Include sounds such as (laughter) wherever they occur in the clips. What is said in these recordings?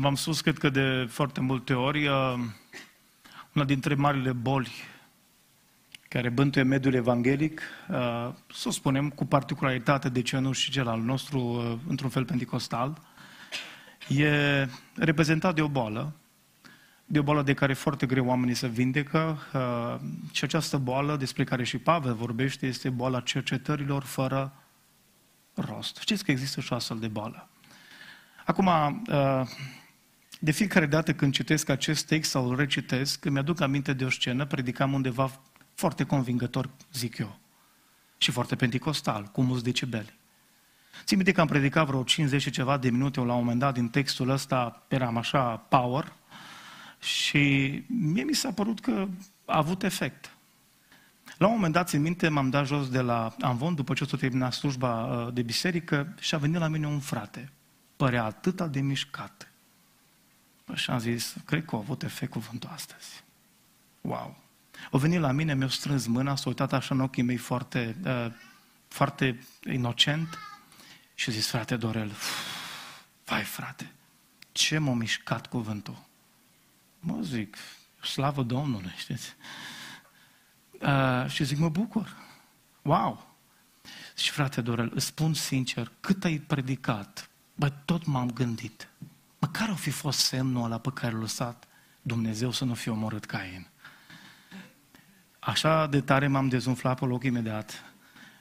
V-am spus, cred că de foarte multe ori, uh, una dintre marile boli care bântuie mediul evanghelic, uh, să o spunem cu particularitate, de ce nu și cel al nostru, uh, într-un fel pentecostal, e reprezentat de o boală, de o boală de care foarte greu oamenii se vindecă și această boală despre care și Pavel vorbește este boala cercetărilor fără rost. Știți că există și o astfel de boală. Acum, de fiecare dată când citesc acest text sau îl recitesc, îmi aduc aminte de o scenă, predicam undeva foarte convingător, zic eu, și foarte penticostal, cu mulți decibeli. Țin minte că am predicat vreo 50 și ceva de minute la un moment dat din textul ăsta, eram așa power, și mie mi s-a părut că a avut efect. La un moment dat, țin minte, m-am dat jos de la Anvon, după ce s-a terminat slujba uh, de biserică, și a venit la mine un frate. Părea atât de mișcat, și am zis, cred că a avut efect cuvântul astăzi. Wow! O venit la mine, mi-a strâns mâna, s-a uitat așa în ochii mei foarte, uh, foarte inocent și a zis, frate Dorel, vai frate, ce m-a mișcat cuvântul? Mă zic, slavă Domnului, știți? Uh, și zic, mă bucur. Wow! Și frate Dorel, îți spun sincer, cât ai predicat, bă, tot m-am gândit. Măcar o fi fost semnul ăla pe care l-a lăsat Dumnezeu să nu fie omorât Cain. Așa de tare m-am dezumflat pe loc imediat.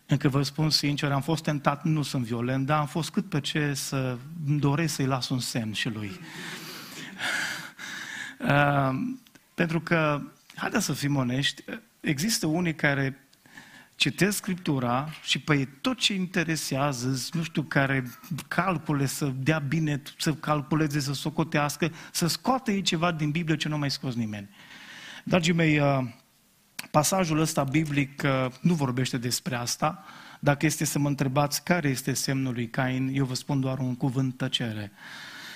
Încă vă spun sincer, am fost tentat, nu sunt violent, dar am fost cât pe ce să îmi doresc să-i las un semn și lui. (laughs) Uh, pentru că, haideți să fim onești, există unii care citesc Scriptura și pe tot ce interesează, nu știu, care calcule să dea bine, să calculeze, să socotească, să scoate ei ceva din Biblie ce nu mai scos nimeni. Dragii mei, uh, pasajul ăsta biblic uh, nu vorbește despre asta. Dacă este să mă întrebați care este semnul lui Cain, eu vă spun doar un cuvânt tăcere.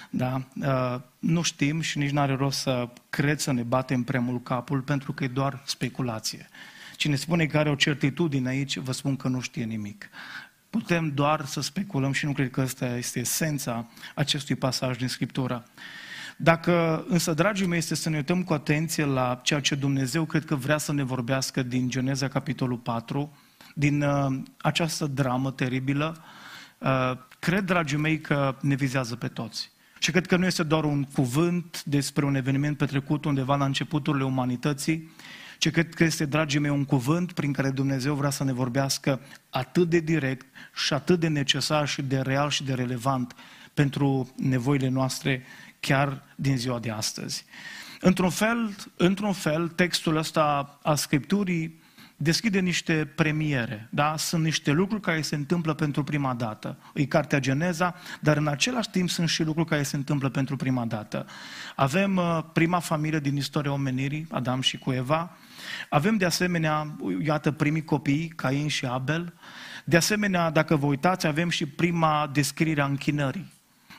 Da? Uh, nu știm și nici nu are rost să cred să ne batem prea mult capul, pentru că e doar speculație. Cine spune că are o certitudine aici, vă spun că nu știe nimic. Putem doar să speculăm și nu cred că asta este esența acestui pasaj din Scriptură. Dacă însă, dragii mei, este să ne uităm cu atenție la ceea ce Dumnezeu cred că vrea să ne vorbească din Geneza, capitolul 4, din uh, această dramă teribilă, uh, cred, dragii mei, că ne vizează pe toți. Și cred că nu este doar un cuvânt despre un eveniment petrecut undeva la începuturile umanității, ci cred că este, dragii mei, un cuvânt prin care Dumnezeu vrea să ne vorbească atât de direct și atât de necesar și de real și de relevant pentru nevoile noastre chiar din ziua de astăzi. Într-un fel, într-un fel textul ăsta a Scripturii deschide niște premiere, da? Sunt niște lucruri care se întâmplă pentru prima dată. E cartea Geneza, dar în același timp sunt și lucruri care se întâmplă pentru prima dată. Avem uh, prima familie din istoria omenirii, Adam și cu Eva, avem de asemenea, iată, primii copii, Cain și Abel. De asemenea, dacă vă uitați, avem și prima descriere a închinării.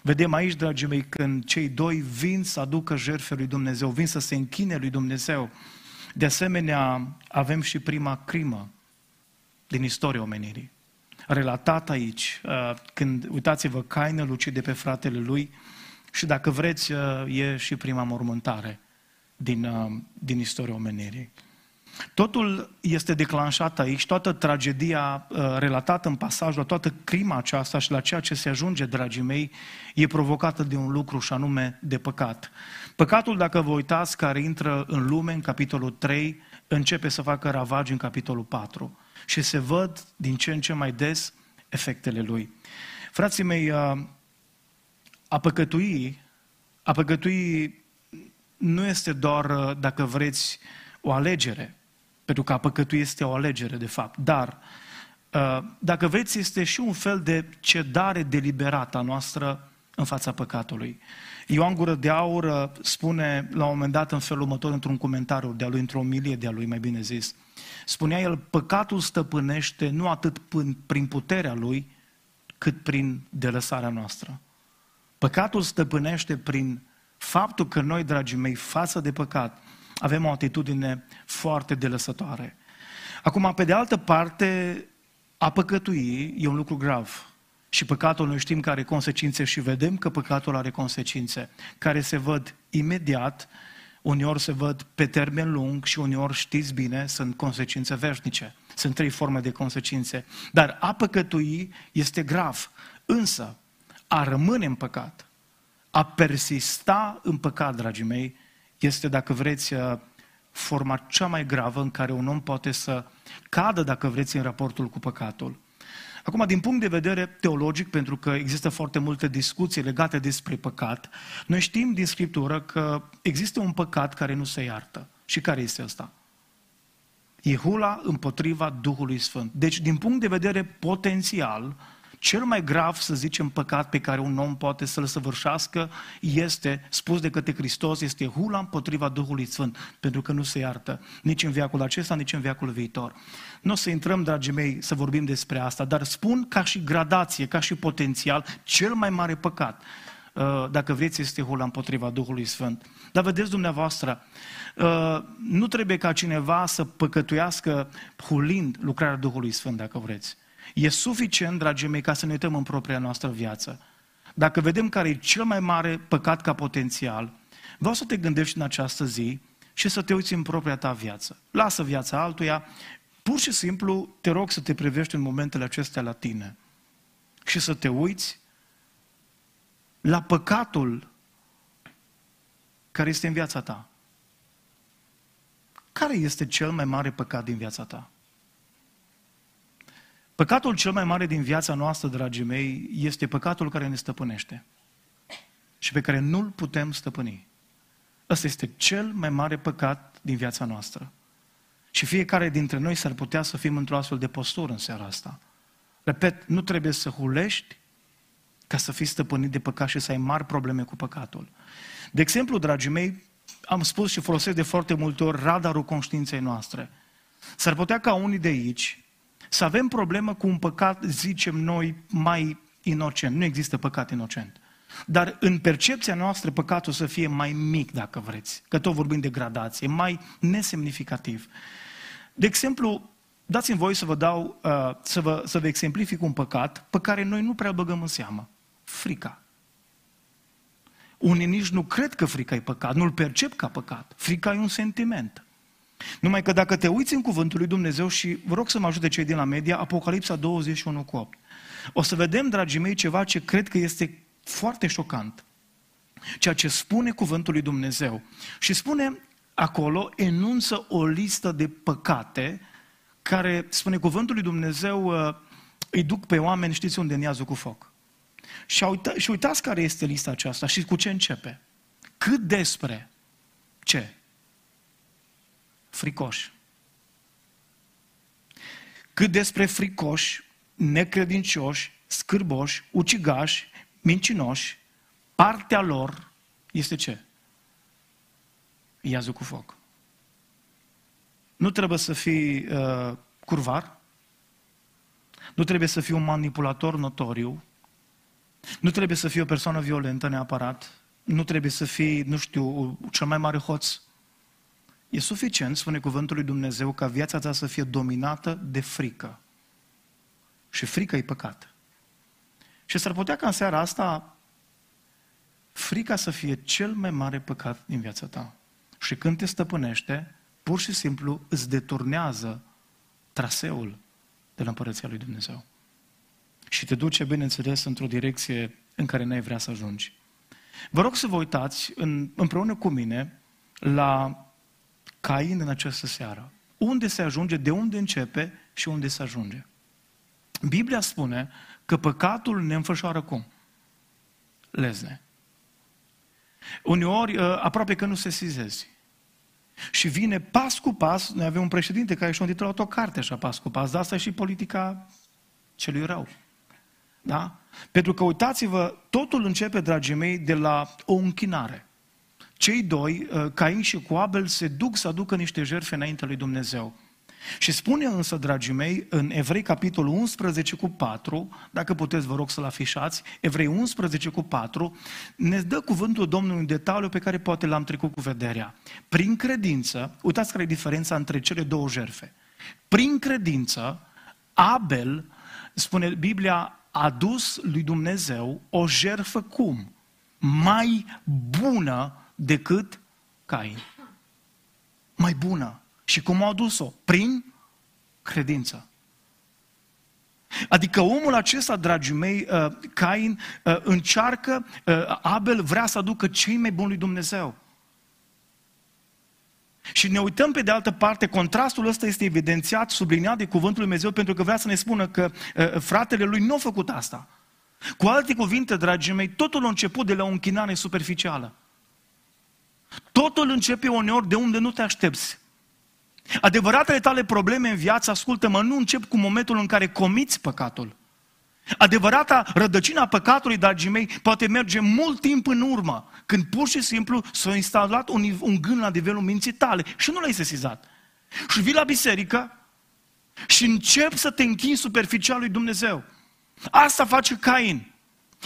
Vedem aici, dragii mei, când cei doi vin să aducă jertfe lui Dumnezeu, vin să se închine lui Dumnezeu. De asemenea, avem și prima crimă din istoria omenirii. Relatat aici, uh, când, uitați-vă, Cain îl ucide pe fratele lui și dacă vreți, uh, e și prima mormântare din, uh, din istoria omenirii. Totul este declanșat aici, toată tragedia uh, relatată în pasajul, toată crima aceasta și la ceea ce se ajunge, dragii mei, e provocată de un lucru și anume de păcat. Păcatul, dacă vă uitați, care intră în lume în capitolul 3, începe să facă ravagi în capitolul 4 și se văd din ce în ce mai des efectele lui. Frații mei, uh, a păcătui, a păcătui nu este doar, uh, dacă vreți, o alegere, pentru că a păcătui este o alegere, de fapt. Dar, uh, dacă vreți, este și un fel de cedare deliberată a noastră în fața păcatului. Ioan Gură de Aur uh, spune la un moment dat în felul următor, într-un comentariu de-a lui, într-o omilie de-a lui, mai bine zis, spunea el, păcatul stăpânește nu atât prin puterea lui, cât prin delăsarea noastră. Păcatul stăpânește prin faptul că noi, dragii mei, față de păcat, avem o atitudine foarte delăsătoare. Acum, pe de altă parte, a păcătui e un lucru grav. Și păcatul noi știm că are consecințe și vedem că păcatul are consecințe care se văd imediat, uneori se văd pe termen lung și uneori știți bine, sunt consecințe veșnice. Sunt trei forme de consecințe. Dar a păcătui este grav. Însă, a rămâne în păcat, a persista în păcat, dragii mei, este, dacă vreți, uh, forma cea mai gravă în care un om poate să cadă, dacă vreți, în raportul cu păcatul. Acum, din punct de vedere teologic, pentru că există foarte multe discuții legate despre păcat, noi știm din Scriptură că există un păcat care nu se iartă. Și care este ăsta? E hula împotriva Duhului Sfânt. Deci, din punct de vedere potențial, cel mai grav, să zicem, păcat pe care un om poate să-l săvârșească este, spus de către Hristos, este hula împotriva Duhului Sfânt, pentru că nu se iartă nici în viacul acesta, nici în viacul viitor. Nu o să intrăm, dragii mei, să vorbim despre asta, dar spun ca și gradație, ca și potențial, cel mai mare păcat, uh, dacă vreți, este hula împotriva Duhului Sfânt. Dar vedeți dumneavoastră, uh, nu trebuie ca cineva să păcătuiască hulind lucrarea Duhului Sfânt, dacă vreți. E suficient, dragii mei, ca să ne uităm în propria noastră viață. Dacă vedem care e cel mai mare păcat ca potențial, vreau să te gândești în această zi și să te uiți în propria ta viață. Lasă viața altuia, pur și simplu te rog să te privești în momentele acestea la tine și să te uiți la păcatul care este în viața ta. Care este cel mai mare păcat din viața ta? Păcatul cel mai mare din viața noastră, dragii mei, este păcatul care ne stăpânește și pe care nu-l putem stăpâni. Ăsta este cel mai mare păcat din viața noastră. Și fiecare dintre noi s-ar putea să fim într-o astfel de postură în seara asta. Repet, nu trebuie să hulești ca să fii stăpânit de păcat și să ai mari probleme cu păcatul. De exemplu, dragii mei, am spus și folosesc de foarte multe ori radarul conștiinței noastre. S-ar putea ca unii de aici să avem problemă cu un păcat, zicem noi, mai inocent. Nu există păcat inocent. Dar în percepția noastră păcatul să fie mai mic, dacă vreți, că tot vorbim de gradație, mai nesemnificativ. De exemplu, dați-mi voi să vă dau, uh, să, vă, să vă exemplific un păcat pe care noi nu prea băgăm în seamă. Frica. Unii nici nu cred că frica e păcat, nu-l percep ca păcat. Frica e un sentiment. Numai că dacă te uiți în cuvântul lui Dumnezeu și vă rog să mă ajute cei din la media, Apocalipsa 21 cu 8. O să vedem, dragii mei, ceva ce cred că este foarte șocant. Ceea ce spune cuvântul lui Dumnezeu. Și spune acolo, enunță o listă de păcate care, spune cuvântul lui Dumnezeu, uh, îi duc pe oameni, știți unde nează cu foc. Și, uita, și uitați care este lista aceasta și cu ce începe. Cât despre ce? Fricoși. Cât despre fricoși, necredincioși, scârboși, ucigași, mincinoși, partea lor este ce? Iazul cu foc. Nu trebuie să fii uh, curvar, nu trebuie să fii un manipulator notoriu, nu trebuie să fii o persoană violentă neapărat, nu trebuie să fii, nu știu, cel mai mare hoț, E suficient, spune cuvântul lui Dumnezeu, ca viața ta să fie dominată de frică. Și frica e păcat. Și s-ar putea ca în seara asta frica să fie cel mai mare păcat din viața ta. Și când te stăpânește, pur și simplu îți deturnează traseul de la Împărăția lui Dumnezeu. Și te duce, bineînțeles, într-o direcție în care n-ai vrea să ajungi. Vă rog să vă uitați în, împreună cu mine la Cain în această seară. Unde se ajunge, de unde începe și unde se ajunge. Biblia spune că păcatul ne înfășoară cum? Lezne. Uneori, ă, aproape că nu se sizezi. Și vine pas cu pas, noi avem un președinte care și-a intitulat o carte așa pas cu pas, dar asta e și politica celui rău. Da? Pentru că uitați-vă, totul începe, dragii mei, de la o închinare cei doi, uh, Cain și cu Abel, se duc să aducă niște jertfe înainte lui Dumnezeu. Și spune însă, dragii mei, în Evrei capitolul 11 cu 4, dacă puteți vă rog să-l afișați, Evrei 11 cu 4, ne dă cuvântul Domnului în detaliu pe care poate l-am trecut cu vederea. Prin credință, uitați care e diferența între cele două jertfe. Prin credință, Abel, spune Biblia, a dus lui Dumnezeu o jerfă cum? Mai bună decât Cain. Mai bună. Și cum a adus-o? Prin credință. Adică omul acesta, dragii mei, uh, Cain, uh, încearcă, uh, Abel vrea să aducă cei mai buni lui Dumnezeu. Și ne uităm pe de altă parte, contrastul ăsta este evidențiat, subliniat de cuvântul lui Dumnezeu, pentru că vrea să ne spună că uh, fratele lui nu a făcut asta. Cu alte cuvinte, dragii mei, totul a început de la o închinare superficială. Totul începe uneori de unde nu te aștepți. Adevăratele tale probleme în viață, ascultă-mă, nu încep cu momentul în care comiți păcatul. Adevărata rădăcina păcatului, dragii mei, poate merge mult timp în urmă, când pur și simplu s-a instalat un, un gând la nivelul minții tale și nu l-ai sesizat. Și vii la biserică și începi să te închini superficial lui Dumnezeu. Asta face Cain.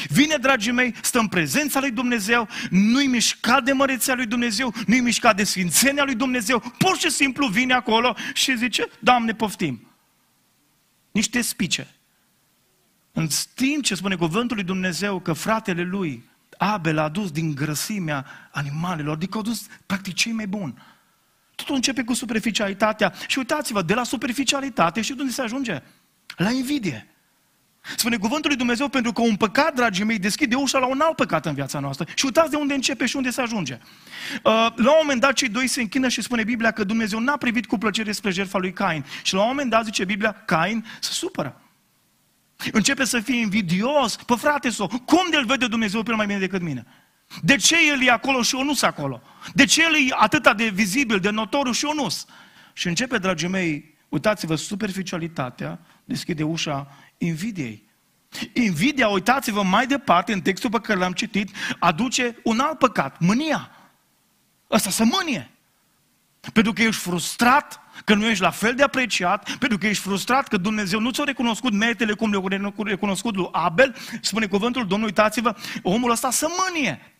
Vine, dragii mei, stă în prezența lui Dumnezeu, nu-i mișcat de măreția lui Dumnezeu, nu-i mișcat de sfințenia lui Dumnezeu, pur și simplu vine acolo și zice, Doamne, poftim. Niște spice. În timp ce spune cuvântul lui Dumnezeu că fratele lui, Abel, a adus din grăsimea animalelor, adică a adus practic cei mai buni. Totul începe cu superficialitatea și uitați-vă, de la superficialitate și unde se ajunge? La invidie. Spune cuvântul lui Dumnezeu pentru că un păcat, dragii mei, deschide ușa la un alt păcat în viața noastră. Și uitați de unde începe și unde se ajunge. Uh, la un moment dat cei doi se închină și spune Biblia că Dumnezeu n-a privit cu plăcere spre jertfa lui Cain. Și la un moment dat zice Biblia, Cain se supără. Începe să fie invidios. Pă frate, so, cum de-l vede Dumnezeu pe mai bine decât mine? De ce el e acolo și eu nu sunt acolo? De ce el e atât de vizibil, de notoriu și eu nu Și începe, dragii mei, uitați-vă, superficialitatea deschide ușa invidiei. Invidia, uitați-vă mai departe, în textul pe care l-am citit, aduce un alt păcat, mânia. Ăsta să mânie. Pentru că ești frustrat că nu ești la fel de apreciat, pentru că ești frustrat că Dumnezeu nu ți-a recunoscut meritele cum le-a recunoscut lui Abel, spune cuvântul Domnului, uitați-vă, omul ăsta să mânie.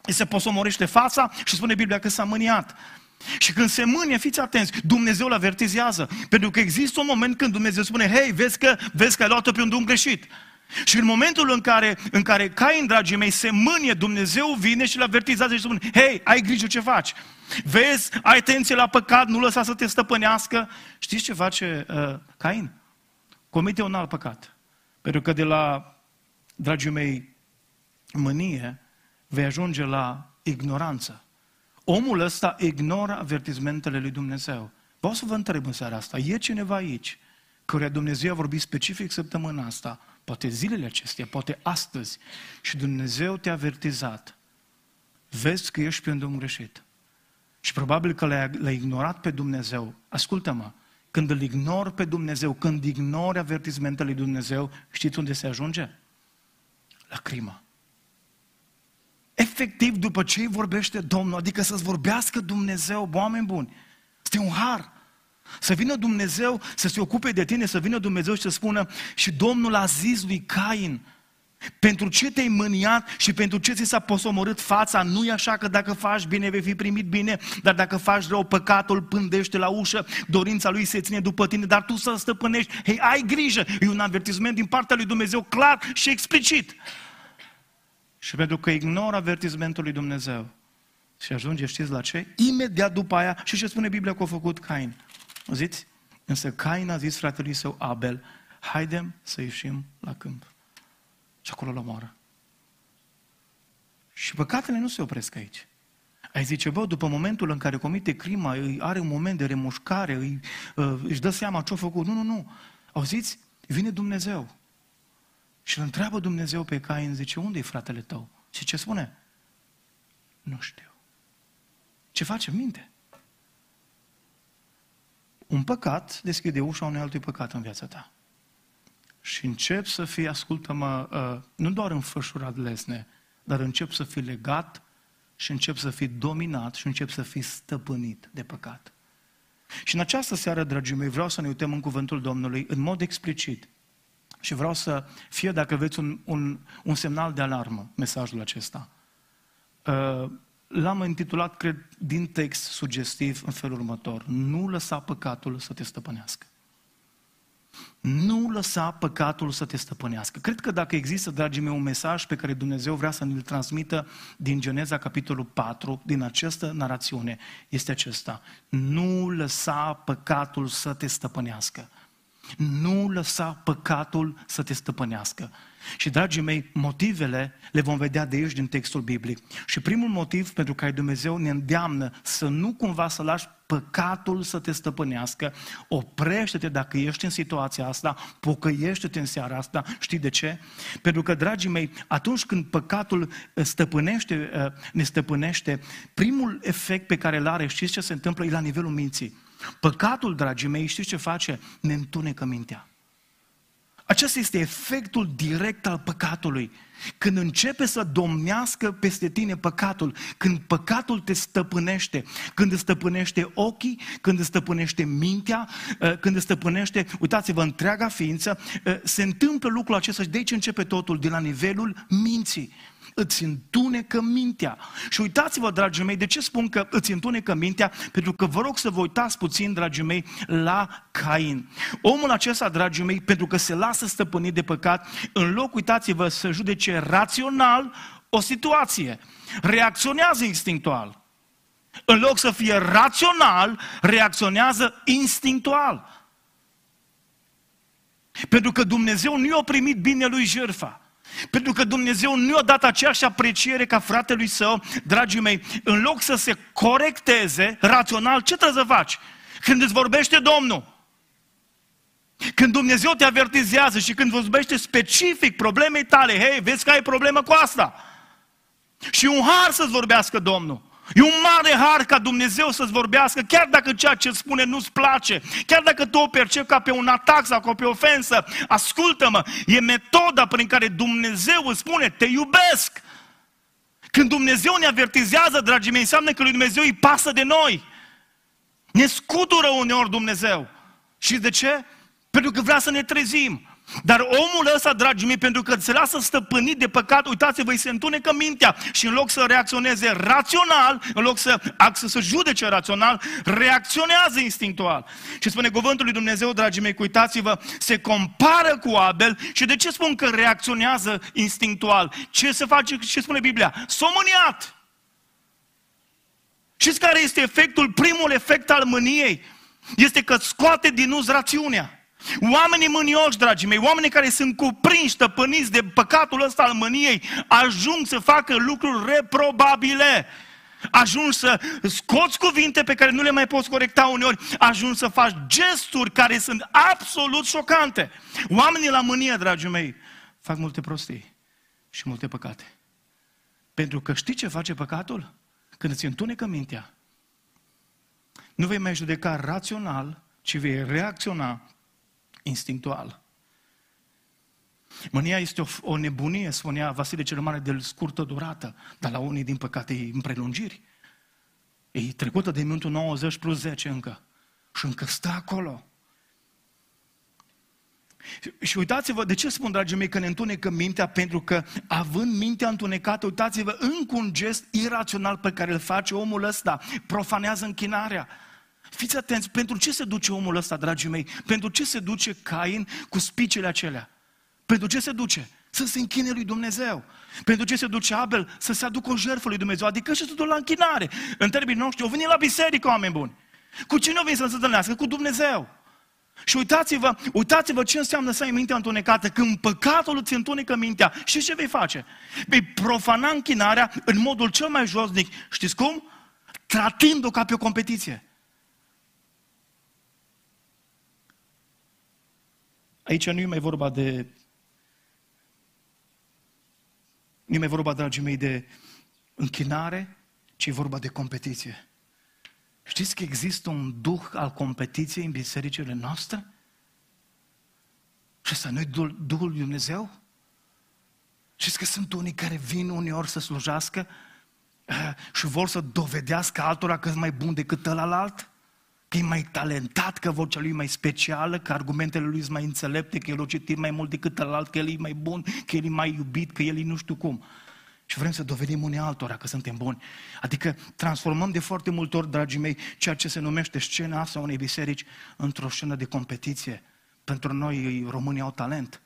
Se posomorește fața și spune Biblia că s-a mâniat. Și când se mânie, fiți atenți, Dumnezeu îl avertizează. Pentru că există un moment când Dumnezeu spune, hei, vezi că, vezi că ai luat-o pe un drum greșit. Și în momentul în care, în care Cain, dragii mei, se mânie, Dumnezeu vine și îl avertizează și spune, hei, ai grijă ce faci. Vezi, ai atenție la păcat, nu lăsa să te stăpânească. Știți ce face uh, Cain? Comite un alt păcat. Pentru că de la, dragii mei, mânie, vei ajunge la ignoranță. Omul ăsta ignoră avertizmentele lui Dumnezeu. Vreau să vă întreb în seara asta, e cineva aici care Dumnezeu a vorbit specific săptămâna asta, poate zilele acestea, poate astăzi, și Dumnezeu te-a avertizat. Vezi că ești pe un drum greșit. Și probabil că l-ai, l-ai ignorat pe Dumnezeu. Ascultă-mă, când îl ignori pe Dumnezeu, când ignori avertizmentele lui Dumnezeu, știți unde se ajunge? La crimă. Efectiv, după ce îi vorbește Domnul, adică să-ți vorbească Dumnezeu, oameni buni, este un har. Să vină Dumnezeu să se ocupe de tine, să vină Dumnezeu și să spună și Domnul a zis lui Cain, pentru ce te-ai mâniat și pentru ce ți s-a posomorât fața? Nu e așa că dacă faci bine vei fi primit bine, dar dacă faci rău, păcatul pândește la ușă, dorința lui se ține după tine, dar tu să stăpânești. Hei, ai grijă! E un avertisment din partea lui Dumnezeu clar și explicit. Și pentru că ignor avertismentul lui Dumnezeu și ajunge, știți la ce? Imediat după aia, și ce spune Biblia că a făcut Cain? Auziți? Însă Cain a zis fratelui său Abel, haidem să ieșim la câmp. Și acolo îl omoară. Și păcatele nu se opresc aici. Ai zice, bă, după momentul în care comite crima, îi are un moment de remușcare, îi, uh, își dă seama ce-a făcut. Nu, nu, nu. Auziți? Vine Dumnezeu. Și îl întreabă Dumnezeu pe Cain, zice, unde e fratele tău? Și ce spune? Nu știu. Ce face? Minte. Un păcat deschide ușa unui altui păcat în viața ta. Și încep să fii, ascultă-mă, uh, nu doar înfășurat lesne, dar încep să fii legat și încep să fii dominat și încep să fii stăpânit de păcat. Și în această seară, dragii mei, vreau să ne uităm în cuvântul Domnului în mod explicit. Și vreau să fie, dacă veți, un, un, un semnal de alarmă, mesajul acesta. Uh, l-am intitulat, cred, din text sugestiv în felul următor. Nu lăsa păcatul să te stăpânească. Nu lăsa păcatul să te stăpânească. Cred că dacă există, dragii mei, un mesaj pe care Dumnezeu vrea să ne-l transmită din Geneza, capitolul 4, din această narațiune, este acesta. Nu lăsa păcatul să te stăpânească. Nu lăsa păcatul să te stăpânească. Și, dragii mei, motivele le vom vedea de aici din textul biblic. Și primul motiv pentru care Dumnezeu ne îndeamnă să nu cumva să lași păcatul să te stăpânească, oprește-te dacă ești în situația asta, pocăiește-te în seara asta. Știi de ce? Pentru că, dragii mei, atunci când păcatul stăpânește, ne stăpânește, primul efect pe care îl are, știți ce se întâmplă? E la nivelul minții. Păcatul, dragii mei, știți ce face? Ne întunecă mintea. Acesta este efectul direct al păcatului. Când începe să domnească peste tine păcatul, când păcatul te stăpânește, când îți stăpânește ochii, când îți stăpânește mintea, uh, când îți stăpânește, uitați-vă, întreaga ființă, uh, se întâmplă lucrul acesta și de aici începe totul, de la nivelul minții îți întunecă mintea. Și uitați-vă, dragii mei, de ce spun că îți întunecă mintea? Pentru că vă rog să vă uitați puțin, dragii mei, la Cain. Omul acesta, dragii mei, pentru că se lasă stăpânit de păcat, în loc, uitați-vă, să judece rațional o situație, reacționează instinctual. În loc să fie rațional, reacționează instinctual. Pentru că Dumnezeu nu i-a primit bine lui jertfa. Pentru că Dumnezeu nu i-a dat aceeași apreciere ca fratelui său, dragii mei, în loc să se corecteze rațional, ce trebuie să faci? Când îți vorbește Domnul, când Dumnezeu te avertizează și când vorbește specific problemei tale, hei, vezi că ai problemă cu asta. Și un har să-ți vorbească Domnul. E un mare har ca Dumnezeu să-ți vorbească, chiar dacă ceea ce spune nu-ți place, chiar dacă tu o percepi ca pe un atac sau ca pe o ofensă, ascultă-mă, e metoda prin care Dumnezeu îți spune, te iubesc. Când Dumnezeu ne avertizează, dragii mei, înseamnă că lui Dumnezeu îi pasă de noi. Ne scutură uneori Dumnezeu. Și de ce? Pentru că vrea să ne trezim. Dar omul ăsta, dragii mei, pentru că se lasă stăpânit de păcat, uitați-vă, îi se întunecă mintea și în loc să reacționeze rațional, în loc să, să, să judece rațional, reacționează instinctual. Și spune cuvântul lui Dumnezeu, dragii mei, uitați-vă, se compară cu Abel și de ce spun că reacționează instinctual? Ce se face, ce spune Biblia? S-a mâniat! Știți care este efectul, primul efect al mâniei? Este că scoate din uz rațiunea. Oamenii mânioși, dragii mei, oamenii care sunt cuprinși, stăpâniți de păcatul ăsta al mâniei, ajung să facă lucruri reprobabile. Ajungi să scoți cuvinte pe care nu le mai poți corecta uneori, ajungi să faci gesturi care sunt absolut șocante. Oamenii la mânie, dragii mei, fac multe prostii și multe păcate. Pentru că știi ce face păcatul? Când îți întunecă mintea, nu vei mai judeca rațional, ci vei reacționa instinctual. Mânia este o, o nebunie, spunea Vasile cel Mare, de scurtă durată, dar la unii, din păcate, e în prelungiri. E trecută de minutul 90 plus 10 încă. Și încă stă acolo. Și uitați-vă, de ce spun, dragii mei, că ne întunecă mintea? Pentru că, având mintea întunecată, uitați-vă, încă un gest irațional pe care îl face omul ăsta, profanează închinarea. Fiți atenți, pentru ce se duce omul ăsta, dragii mei? Pentru ce se duce Cain cu spicele acelea? Pentru ce se duce? Să se închine lui Dumnezeu. Pentru ce se duce Abel? Să se aducă o jertfă lui Dumnezeu. Adică și totul la închinare. În termenii noștri, au venit la biserică, oameni buni. Cu cine au venit să se întâlnească? Cu Dumnezeu. Și uitați-vă, uitați-vă ce înseamnă să ai mintea întunecată. Când păcatul îți întunecă mintea, și ce vei face? Vei profana închinarea în modul cel mai josnic. Știți cum? Tratând-o ca pe o competiție. Aici nu e mai vorba de... Nu e mai vorba, dragii mei, de închinare, ci e vorba de competiție. Știți că există un duh al competiției în bisericile noastre? Și ăsta nu e Duhul lui Dumnezeu? Știți că sunt unii care vin uneori să slujească uh, și vor să dovedească altora că sunt mai bun decât ălalt? Că e mai talentat, că vocea lui e mai specială, că argumentele lui sunt mai înțelepte, că el o citit mai mult decât ălalt, că el e mai bun, că el e mai iubit, că el e nu știu cum. Și vrem să dovedim unii altora că suntem buni. Adică transformăm de foarte multe ori, dragii mei, ceea ce se numește scena asta unei biserici într-o scenă de competiție. Pentru noi, românii au talent.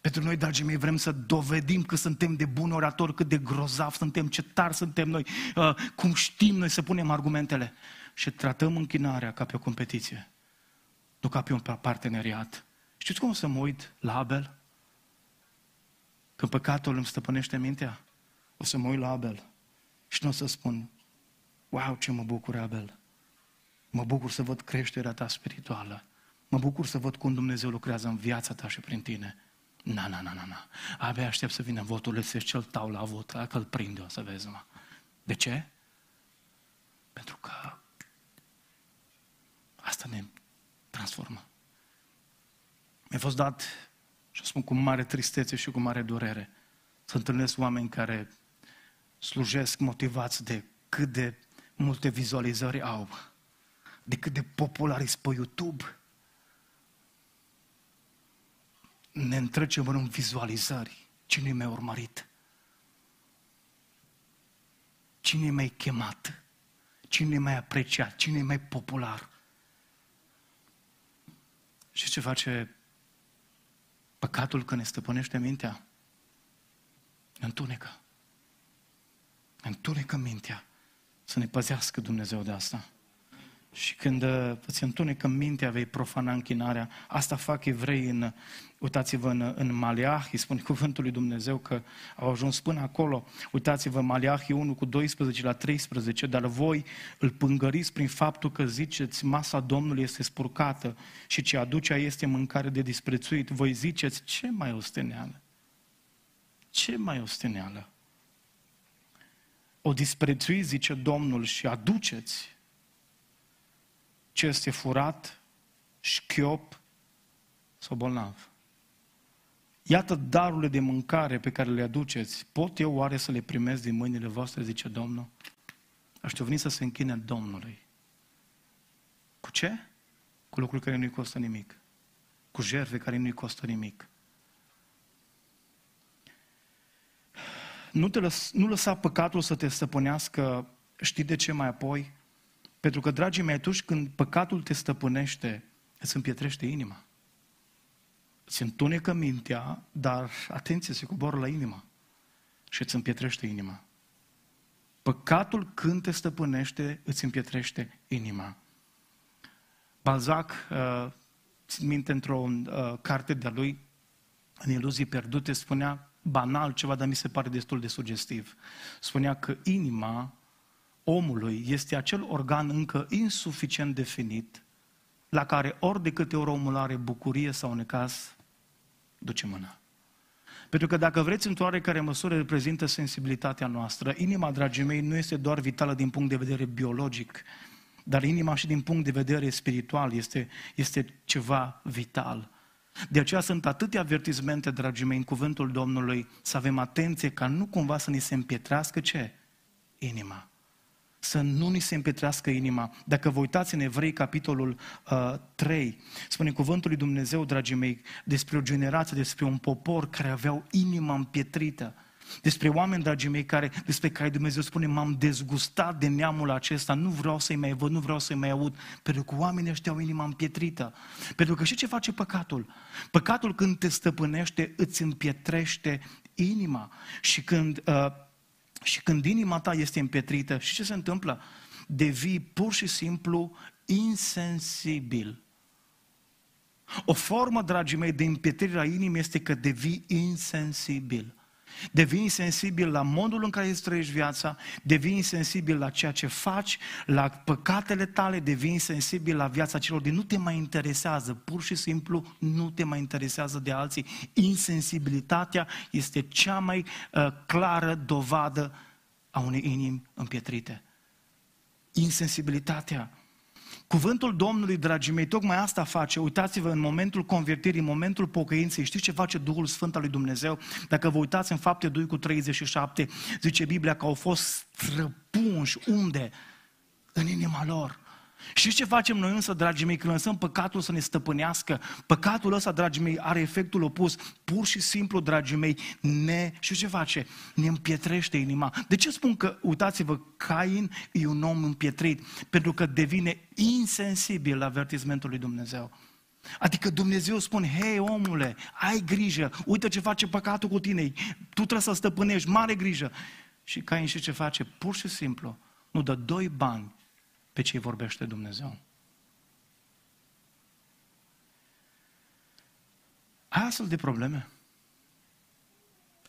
Pentru noi, dragii mei, vrem să dovedim că suntem de buni oratori, cât de grozav suntem, ce tari suntem noi, uh, cum știm noi să punem argumentele. Și tratăm închinarea ca pe o competiție, nu ca pe un parteneriat. Știți cum o să mă uit la Abel? Când păcatul îmi stăpânește mintea, o să mă uit la Abel și nu o să spun, wow, ce mă bucur, Abel. Mă bucur să văd creșterea ta spirituală. Mă bucur să văd cum Dumnezeu lucrează în viața ta și prin tine. Na, na, na, na, na. Abia aștept să vină votul, să cel tau la vot, că îl prinde, o să vezi, mă. De ce? Pentru că asta ne transformă. Mi-a fost dat, și o spun cu mare tristețe și cu mare durere, să întâlnesc oameni care slujesc motivați de cât de multe vizualizări au, de cât de populari pe YouTube, ne întrecem în vizualizări. Cine mi-a urmărit? Cine mi-a chemat? Cine mi-a apreciat? Cine mai popular? Și ce face păcatul când ne stăpânește mintea? Ne întunecă. Ne întunecă mintea. Să ne păzească Dumnezeu de asta. Și când uh, îți întunecă mintea, vei profana închinarea. Asta fac evrei în, uitați-vă în, în Maleahi, spune (laughs) cuvântul lui Dumnezeu că au ajuns până acolo. Uitați-vă Maleahi 1 cu 12 la 13, dar voi îl pângăriți prin faptul că ziceți masa Domnului este spurcată și ce aduce este mâncare de disprețuit. Voi ziceți ce mai osteneală? Ce mai osteneală? O disprețuiți, zice Domnul, și aduceți ce este furat, șchiop sau bolnav. Iată darurile de mâncare pe care le aduceți. Pot eu oare să le primesc din mâinile voastre, zice Domnul? Aștept venit să se închine Domnului. Cu ce? Cu lucruri care nu-i costă nimic. Cu jertfe care nu-i costă nimic. Nu, te lăs, nu lăsa păcatul să te stăpânească, știi de ce mai apoi? Pentru că, dragii mei, atunci când păcatul te stăpânește, îți împietrește inima. Îți întunecă mintea, dar, atenție, se coboară la inima și îți împietrește inima. Păcatul când te stăpânește, îți împietrește inima. Balzac, uh, țin minte într-o uh, carte de-a lui, în iluzii pierdute, spunea banal ceva, dar mi se pare destul de sugestiv. Spunea că inima omului este acel organ încă insuficient definit, la care ori de câte ori omul are bucurie sau necaz, duce mâna. Pentru că dacă vreți, într-o oarecare măsură reprezintă sensibilitatea noastră. Inima, dragii mei, nu este doar vitală din punct de vedere biologic, dar inima și din punct de vedere spiritual este, este ceva vital. De aceea sunt atâtea avertizmente, dragii mei, în cuvântul Domnului, să avem atenție ca nu cumva să ni se împietrească ce? Inima să nu ni se împetrească inima. Dacă vă uitați în Evrei, capitolul uh, 3, spune cuvântul lui Dumnezeu, dragii mei, despre o generație, despre un popor care aveau inima împietrită. Despre oameni, dragii mei, care, despre care Dumnezeu spune, m-am dezgustat de neamul acesta, nu vreau să-i mai văd, nu vreau să-i mai aud, pentru că oamenii ăștia au inima împietrită. Pentru că și ce face păcatul? Păcatul când te stăpânește, îți împietrește inima. Și când uh, și când inima ta este împietrită, și ce se întâmplă? Devii pur și simplu insensibil. O formă, dragii mei, de împietrire a inimii este că devii insensibil. Devii insensibil la modul în care îți trăiești viața, devii insensibil la ceea ce faci, la păcatele tale, devii insensibil la viața celor din nu te mai interesează, pur și simplu nu te mai interesează de alții. Insensibilitatea este cea mai uh, clară dovadă a unei inimi împietrite. Insensibilitatea Cuvântul Domnului, dragii mei, tocmai asta face. Uitați-vă în momentul convertirii, în momentul pocăinței. Știți ce face Duhul Sfânt al lui Dumnezeu? Dacă vă uitați în fapte 2 cu 37, zice Biblia că au fost străpunși unde? În inima lor. Și ce facem noi însă, dragii mei, când lăsăm păcatul să ne stăpânească? Păcatul ăsta, dragii mei, are efectul opus. Pur și simplu, dragii mei, ne... Și ce face? Ne împietrește inima. De ce spun că, uitați-vă, Cain e un om împietrit? Pentru că devine insensibil la avertismentul lui Dumnezeu. Adică Dumnezeu spune, hei omule, ai grijă, uite ce face păcatul cu tine, tu trebuie să stăpânești, mare grijă. Și Cain și ce face? Pur și simplu, nu dă doi bani pe ce vorbește Dumnezeu. Ai astfel de probleme?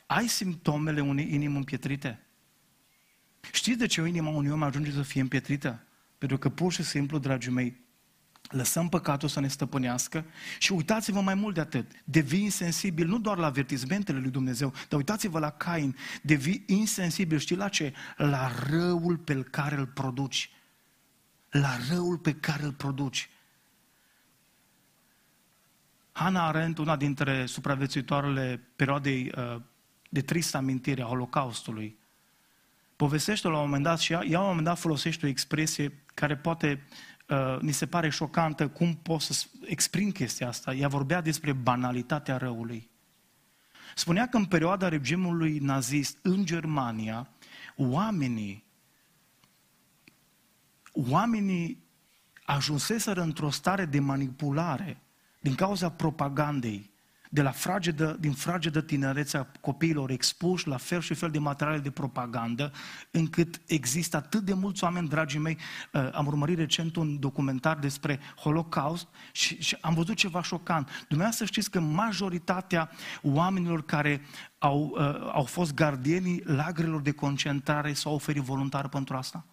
Ai simptomele unei inimi împietrite? Știți de ce o inima unui om ajunge să fie împietrită? Pentru că pur și simplu, dragii mei, lăsăm păcatul să ne stăpânească și uitați-vă mai mult de atât, devii insensibil nu doar la avertizmentele lui Dumnezeu, dar uitați-vă la Cain, devii insensibil, știi la ce? La răul pe care îl produci la răul pe care îl produci. Hannah Arendt, una dintre supraviețuitoarele perioadei uh, de tristă amintire a Holocaustului, povestește la un moment dat și ea, ea la un moment dat folosește o expresie care poate uh, ni se pare șocantă, cum pot să exprim chestia asta. Ea vorbea despre banalitatea răului. Spunea că în perioada regimului nazist în Germania, oamenii oamenii ajunseseră într-o stare de manipulare din cauza propagandei, de la fragedă, din fragedă tinerețea copiilor expuși la fel și fel de materiale de propagandă, încât există atât de mulți oameni, dragii mei, uh, am urmărit recent un documentar despre Holocaust și, și am văzut ceva șocant. Dumneavoastră știți că majoritatea oamenilor care au, uh, au fost gardienii lagrelor de concentrare s-au oferit voluntar pentru asta?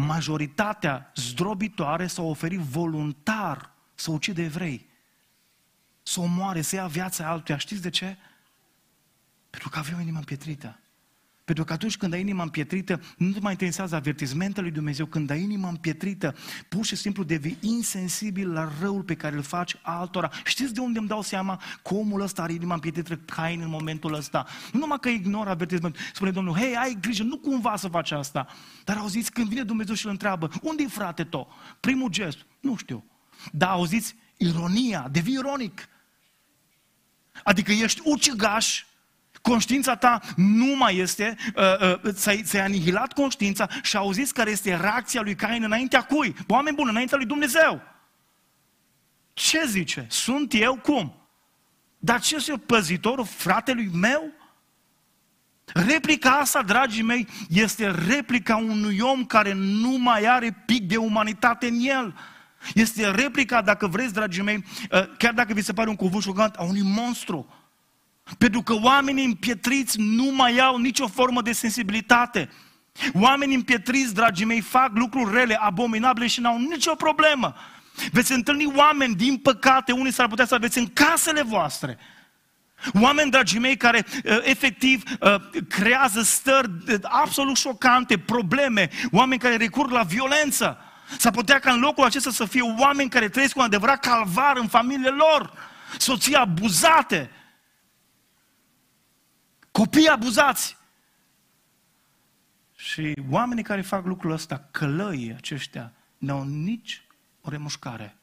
Majoritatea zdrobitoare s-au oferit voluntar să ucide evrei, să omoare, să ia viața altuia. Știți de ce? Pentru că aveau inima împietrită. Pentru că atunci când ai inima împietrită, nu te mai interesează avertizmentele lui Dumnezeu. Când ai inima împietrită, pur și simplu devii insensibil la răul pe care îl faci altora. Știți de unde îmi dau seama că omul ăsta are inima împietrită, Cain în momentul ăsta? Nu numai că ignoră avertizmentul. Spune Domnul, hei, ai grijă, nu cumva să faci asta. Dar auziți, când vine Dumnezeu și îl întreabă, unde e frate tău? Primul gest, nu știu. Dar auziți, ironia, devii ironic. Adică ești ucigaș, Conștiința ta nu mai este, uh, uh, ți-ai, ți-ai anihilat conștiința și auziți care este reacția lui Cain înaintea cui? Oameni buni, înaintea lui Dumnezeu. Ce zice? Sunt eu cum? Dar ce sunt păzitorul fratelui meu? Replica asta, dragii mei, este replica unui om care nu mai are pic de umanitate în el. Este replica, dacă vreți, dragii mei, uh, chiar dacă vi se pare un cuvânt șocant, a unui monstru. Pentru că oamenii împietriți nu mai au nicio formă de sensibilitate. Oamenii împietriți, dragii mei, fac lucruri rele, abominabile și n-au nicio problemă. Veți întâlni oameni, din păcate, unii s-ar putea să aveți în casele voastre. Oameni, dragii mei, care uh, efectiv uh, creează stări uh, absolut șocante, probleme, oameni care recurg la violență. S-ar putea ca în locul acesta să fie oameni care trăiesc cu un adevărat calvar în familiile lor, soții abuzate, Copii abuzați. Și oamenii care fac lucrul ăsta, călăii aceștia, n-au nici o remușcare.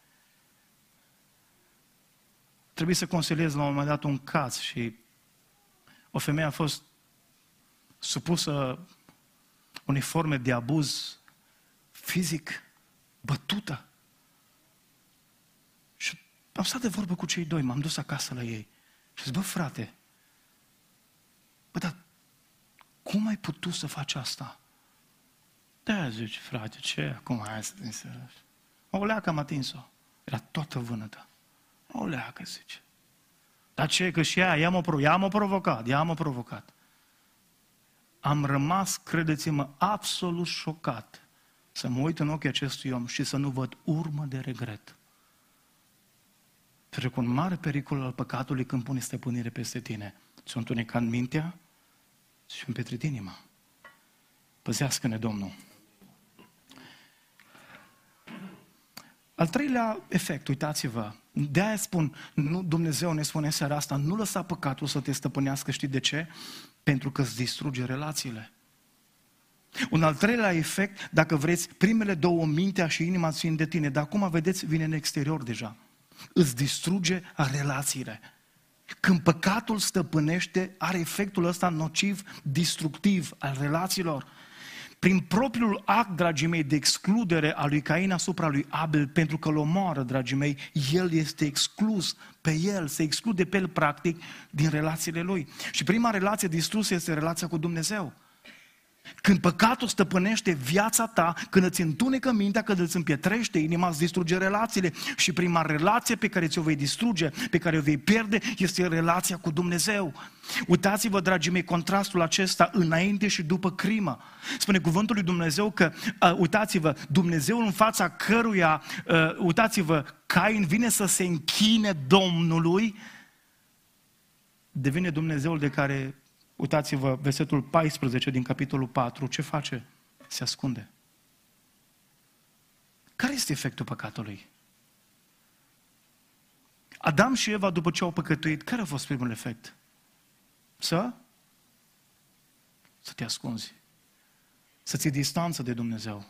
Trebuie să consiliez la un moment dat un caz și o femeie a fost supusă unei forme de abuz fizic, bătută. Și am stat de vorbă cu cei doi, m-am dus acasă la ei. Și zic, bă, frate, Bă, dar cum ai putut să faci asta? Da, zice, frate, ce? Acum hai să te serios. O leacă am atins-o. Era toată vânătă. O leacă, zice. Dar ce? Că și ea, ea m-a, ea m-a provocat, ea m-a provocat. Am rămas, credeți-mă, absolut șocat să mă uit în ochii acestui om și să nu văd urmă de regret. Pentru că un mare pericol al păcatului când pune stăpânire peste tine. Ți-o întunecat mintea, și împetrit inima. Păzească-ne Domnul. Al treilea efect, uitați-vă, de aia spun, nu, Dumnezeu ne spune în seara asta, nu lăsa păcatul să te stăpânească, știi de ce? Pentru că îți distruge relațiile. Un al treilea efect, dacă vreți, primele două, mintea și inima țin de tine, dar acum, vedeți, vine în exterior deja. Îți distruge relațiile. Când păcatul stăpânește, are efectul ăsta nociv, destructiv al relațiilor. Prin propriul act, dragii mei, de excludere a lui Cain asupra lui Abel, pentru că îl omoară, dragii mei, el este exclus pe el, se exclude pe el, practic, din relațiile lui. Și prima relație distrusă este relația cu Dumnezeu. Când păcatul stăpânește viața ta, când îți întunecă mintea, când îți împietrește inima, îți distruge relațiile. Și prima relație pe care ți-o vei distruge, pe care o vei pierde, este relația cu Dumnezeu. Uitați-vă, dragii mei, contrastul acesta înainte și după crimă. Spune cuvântul lui Dumnezeu că, uh, uitați-vă, Dumnezeu în fața căruia, uh, uitați-vă, Cain vine să se închine Domnului, devine Dumnezeul de care Uitați-vă, versetul 14 din capitolul 4, ce face? Se ascunde. Care este efectul păcatului? Adam și Eva, după ce au păcătuit, care a fost primul efect? Să? Să te ascunzi. Să ții distanță de Dumnezeu.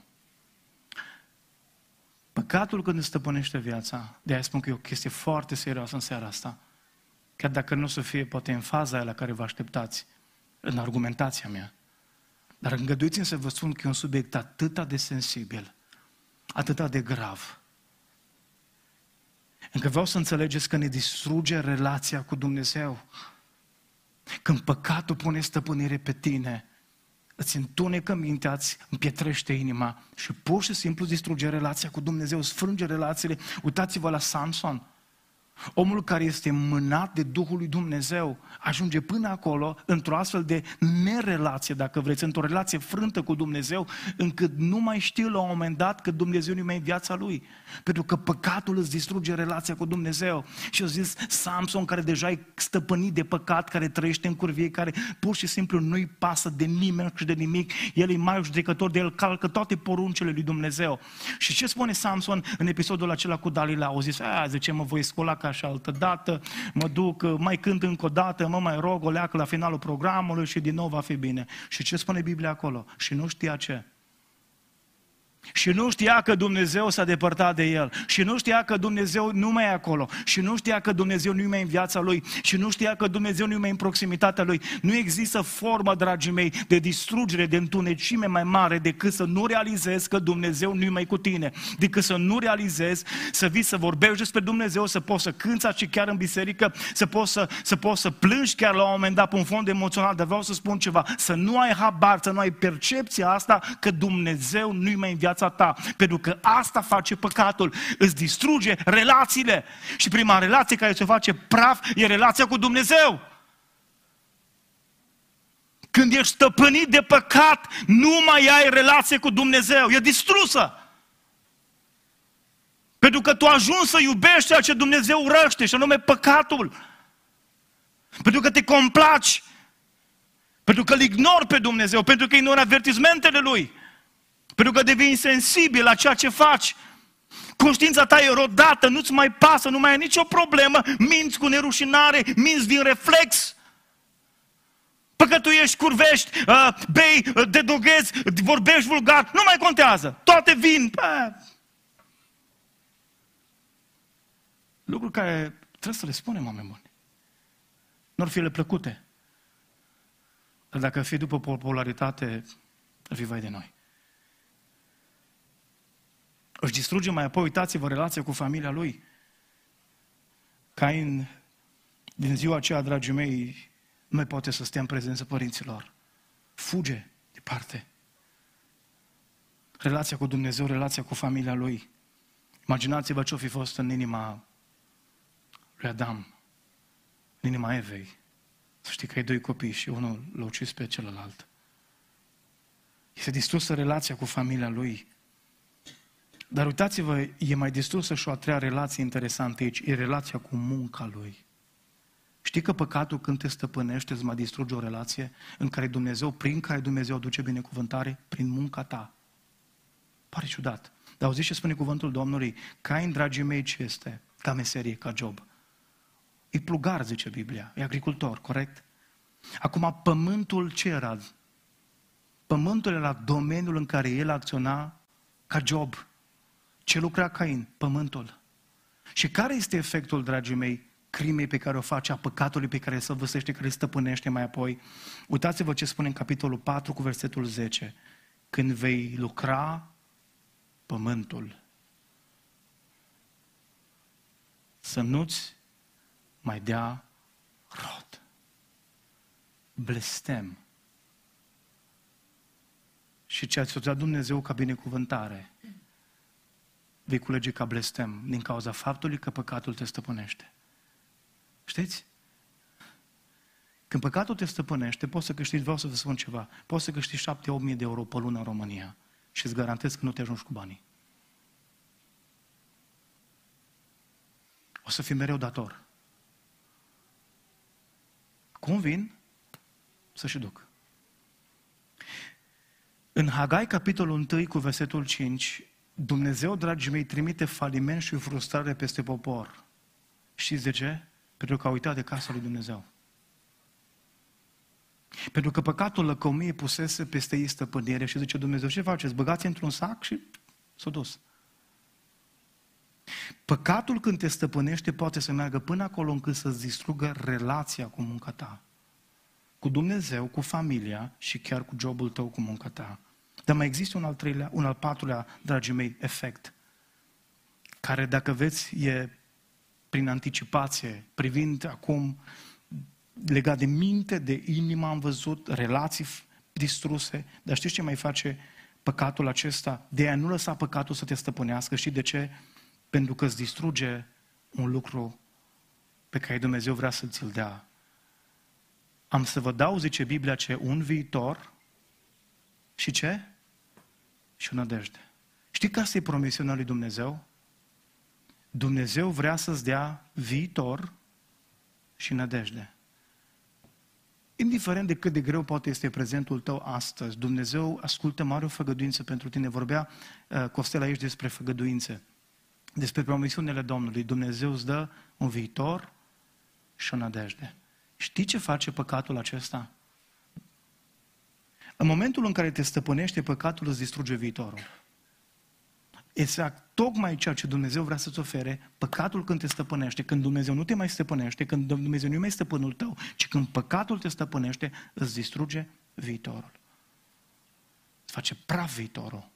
Păcatul când îți stăpânește viața, de aia spun că e o chestie foarte serioasă în seara asta, chiar dacă nu o să fie poate în faza aia la care vă așteptați, în argumentația mea. Dar îngăduiți-mi să vă spun că e un subiect atât de sensibil, atât de grav, încă vreau să înțelegeți că ne distruge relația cu Dumnezeu. Când păcatul pune stăpânire pe tine, îți întunecă mintea, îți împietrește inima și pur și simplu distruge relația cu Dumnezeu, sfrânge relațiile. Uitați-vă la Samson. Omul care este mânat de Duhul lui Dumnezeu ajunge până acolo într-o astfel de nerelație, dacă vreți, într-o relație frântă cu Dumnezeu, încât nu mai știu la un moment dat că Dumnezeu nu mai în viața lui. Pentru că păcatul îți distruge relația cu Dumnezeu. Și au zis Samson, care deja e stăpânit de păcat, care trăiește în curvie, care pur și simplu nu-i pasă de nimeni și de nimic, el e mai judecător de el, calcă toate poruncele lui Dumnezeu. Și ce spune Samson în episodul acela cu Dalila? Au zis, a, zice, mă voi scola ca și altă dată, mă duc, mai cânt încă o dată, mă mai rog, o leacă la finalul programului și din nou va fi bine. Și ce spune Biblia acolo? Și nu știa ce. Și nu știa că Dumnezeu s-a depărtat de el. Și nu știa că Dumnezeu nu mai e acolo. Și nu știa că Dumnezeu nu mai e în viața lui. Și nu știa că Dumnezeu nu mai e în proximitatea lui. Nu există formă, dragii mei, de distrugere, de întunecime mai mare decât să nu realizezi că Dumnezeu nu mai e cu tine. Decât să nu realizezi, să vii să vorbești despre Dumnezeu, să poți să cânți și chiar în biserică, să poți să, să poți să plângi chiar la un moment dat pe un fond emoțional. Dar vreau să spun ceva, să nu ai habar, să nu ai percepția asta că Dumnezeu nu mai e în viața viața ta, pentru că asta face păcatul, îți distruge relațiile. Și prima relație care se face praf e relația cu Dumnezeu. Când ești stăpânit de păcat, nu mai ai relație cu Dumnezeu, e distrusă. Pentru că tu ajungi să iubești ceea ce Dumnezeu urăște, și anume păcatul. Pentru că te complaci. Pentru că îl ignori pe Dumnezeu, pentru că ignori avertizmentele Lui. Pentru că devii insensibil la ceea ce faci. Conștiința ta e rodată, nu-ți mai pasă, nu mai ai nicio problemă, minți cu nerușinare, minți din reflex. Păcătuiești, curvești, uh, bei, uh, dedoghezi, vorbești vulgar, nu mai contează. Toate vin. Lucruri care trebuie să le spunem, oameni buni. Nu ar fi le plăcute. Dar dacă fi după popularitate, ar fi vai de noi. Își distruge mai apoi, uitați-vă, relația cu familia lui. Cain, din ziua aceea, dragii mei, nu mai poate să stea în prezența părinților. Fuge departe. Relația cu Dumnezeu, relația cu familia lui. Imaginați-vă ce-o fi fost în inima lui Adam, în inima Evei. Să știi că ai doi copii și unul l-a ucis pe celălalt. Este distrusă relația cu familia lui. Dar uitați-vă, e mai distrusă și o a treia relație interesantă aici, e relația cu munca lui. Știi că păcatul când te stăpânește îți mai distruge o relație în care Dumnezeu, prin care Dumnezeu aduce binecuvântare? Prin munca ta. Pare ciudat. Dar auziți ce spune cuvântul Domnului? Cain, dragii mei, ce este? Ca meserie, ca job. E plugar, zice Biblia. E agricultor, corect? Acum, pământul ce era? Pământul era domeniul în care el acționa ca job. Ce lucra Cain? Pământul. Și care este efectul, dragii mei, crimei pe care o face, a păcatului pe care se văsește, care stăpânește mai apoi? Uitați-vă ce spune în capitolul 4 cu versetul 10. Când vei lucra pământul, să nu-ți mai dea rod. Blestem. Și ceea ce ți-a Dumnezeu ca binecuvântare, vei culege ca blestem din cauza faptului că păcatul te stăpânește. Știți? Când păcatul te stăpânește, poți să câștigi, vreau să vă spun ceva, poți să câștigi 7-8 mii de euro pe lună în România și îți garantez că nu te ajungi cu banii. O să fii mereu dator. Cum vin? Să și duc. În Hagai, capitolul 1, cu versetul 5, Dumnezeu, dragii mei, trimite faliment și frustrare peste popor. Știți de ce? Pentru că a uitat de casa lui Dumnezeu. Pentru că păcatul lăcomiei pusese peste ei stăpânire și zice Dumnezeu, ce faceți? Băgați într-un sac și s-a dus. Păcatul când te stăpânește poate să meargă până acolo încât să-ți distrugă relația cu munca ta. Cu Dumnezeu, cu familia și chiar cu jobul tău, cu munca ta. Dar mai există un al treilea, un al patrulea, dragii mei, efect, care dacă veți e prin anticipație, privind acum legat de minte, de inimă am văzut, relații distruse, dar știți ce mai face păcatul acesta? De a nu lăsa păcatul să te stăpânească, și de ce? Pentru că îți distruge un lucru pe care Dumnezeu vrea să ți-l dea. Am să vă dau, zice Biblia, ce un viitor și ce? Și o nădejde. Știi că asta e promisiunea lui Dumnezeu? Dumnezeu vrea să-ți dea viitor și nădejde. Indiferent de cât de greu poate este prezentul tău astăzi, Dumnezeu ascultă mare o făgăduință pentru tine. Vorbea uh, Costel aici despre făgăduințe, despre promisiunile Domnului. Dumnezeu îți dă un viitor și o nădejde. Știi ce face păcatul acesta? În momentul în care te stăpânește, păcatul îți distruge viitorul. Exact, tocmai ceea ce Dumnezeu vrea să-ți ofere, păcatul când te stăpânește, când Dumnezeu nu te mai stăpânește, când Dumnezeu nu mai stăpânul tău, ci când păcatul te stăpânește, îți distruge viitorul. Îți face praf viitorul.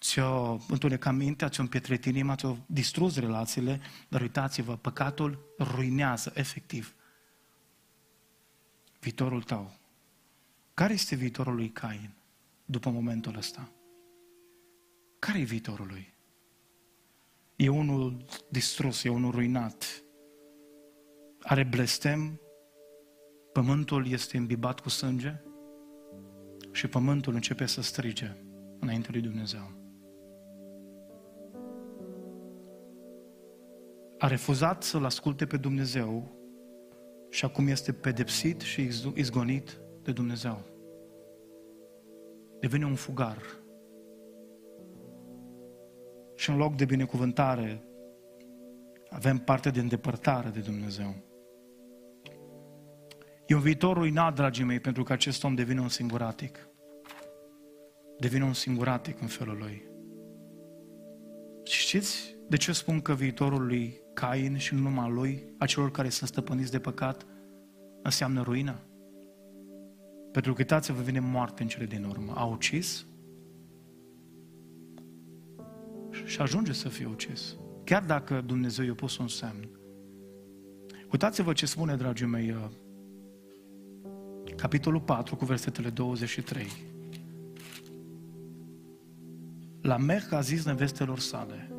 Ți-o întunecat mintea, ți-o împietrit inima, ți-o distrus relațiile, dar uitați-vă, păcatul ruinează efectiv viitorul tău. Care este viitorul lui Cain după momentul ăsta? Care e viitorul lui? E unul distrus, e unul ruinat. Are blestem, pământul este imbibat cu sânge și pământul începe să strige înainte lui Dumnezeu. A refuzat să-L asculte pe Dumnezeu și acum este pedepsit și izgonit de Dumnezeu. Devine un fugar și în loc de binecuvântare, avem parte de îndepărtare de Dumnezeu. E un viitor ruinat, dragii mei, pentru că acest om devine un singuratic. Devine un singuratic în felul lui. Și știți de ce spun că viitorul lui Cain și nu numai lui, a celor care sunt stăpâniți de păcat, înseamnă ruină? Pentru că uitați-vă, vine moarte în cele din urmă. A ucis, și ajunge să fie ucis. Chiar dacă Dumnezeu i-a pus un semn. Uitați-vă ce spune, dragii mei, uh, capitolul 4 cu versetele 23. La Mech a zis nevestelor sale,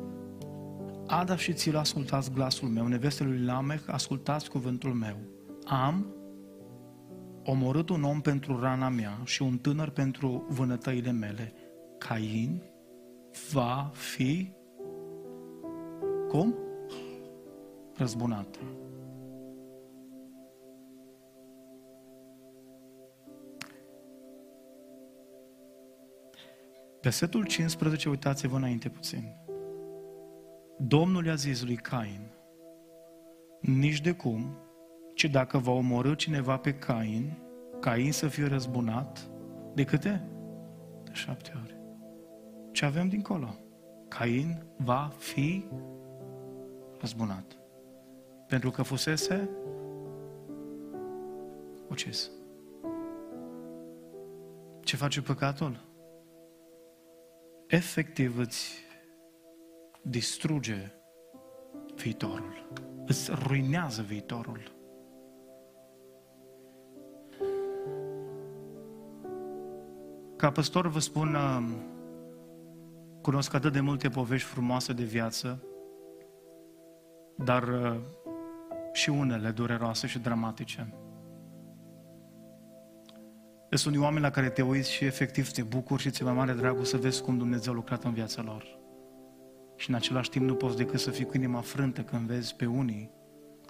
Ada și ți ascultați glasul meu, nevestele lui Lamech, ascultați cuvântul meu. Am omorât un om pentru rana mea și un tânăr pentru vânătăile mele. Cain va fi cum? Răzbunat. Versetul 15, uitați-vă înainte puțin. Domnul i-a zis lui Cain, nici de cum, ci dacă va omorâ cineva pe Cain, Cain să fie răzbunat de câte? De șapte ori. Ce avem dincolo? Cain va fi răzbunat. Pentru că fusese ucis. Ce face păcatul? Efectiv îți distruge viitorul. Îți ruinează viitorul. Ca păstor vă spun, uh, cunosc atât de multe povești frumoase de viață, dar uh, și unele dureroase și dramatice. Sunt oameni la care te uiți și efectiv te bucuri și ți mai mare dragul să vezi cum Dumnezeu a lucrat în viața lor. Și în același timp nu poți decât să fii cu inima frântă când vezi pe unii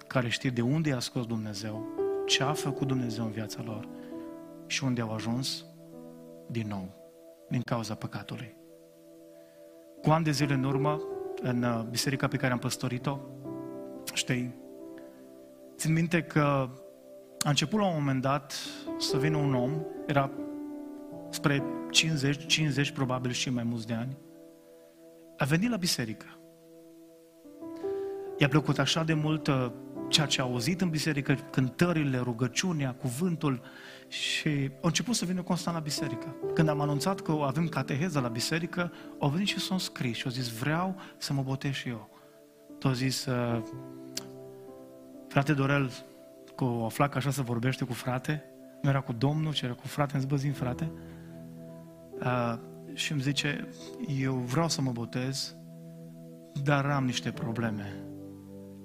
care știi de unde i-a scos Dumnezeu, ce a făcut Dumnezeu în viața lor și unde au ajuns din nou, din cauza păcatului. Cu ani de zile în urmă, în uh, biserica pe care am păstorit-o, știi, țin minte că a început la un moment dat să vină un om, era spre 50, 50 probabil și mai mulți de ani, a venit la biserică. I-a plăcut așa de mult uh, ceea ce a auzit în biserică, cântările, rugăciunea, cuvântul și a început să vină constant la biserică. Când am anunțat că avem cateheză la biserică, au venit și s-au scris și au zis, vreau să mă botez și eu. Tu a zis, uh, frate Dorel, cu o flacă așa să vorbește cu frate, nu era cu Domnul, ci era cu frate, îmi zbăzim frate. Uh, și îmi zice, eu vreau să mă botez, dar am niște probleme.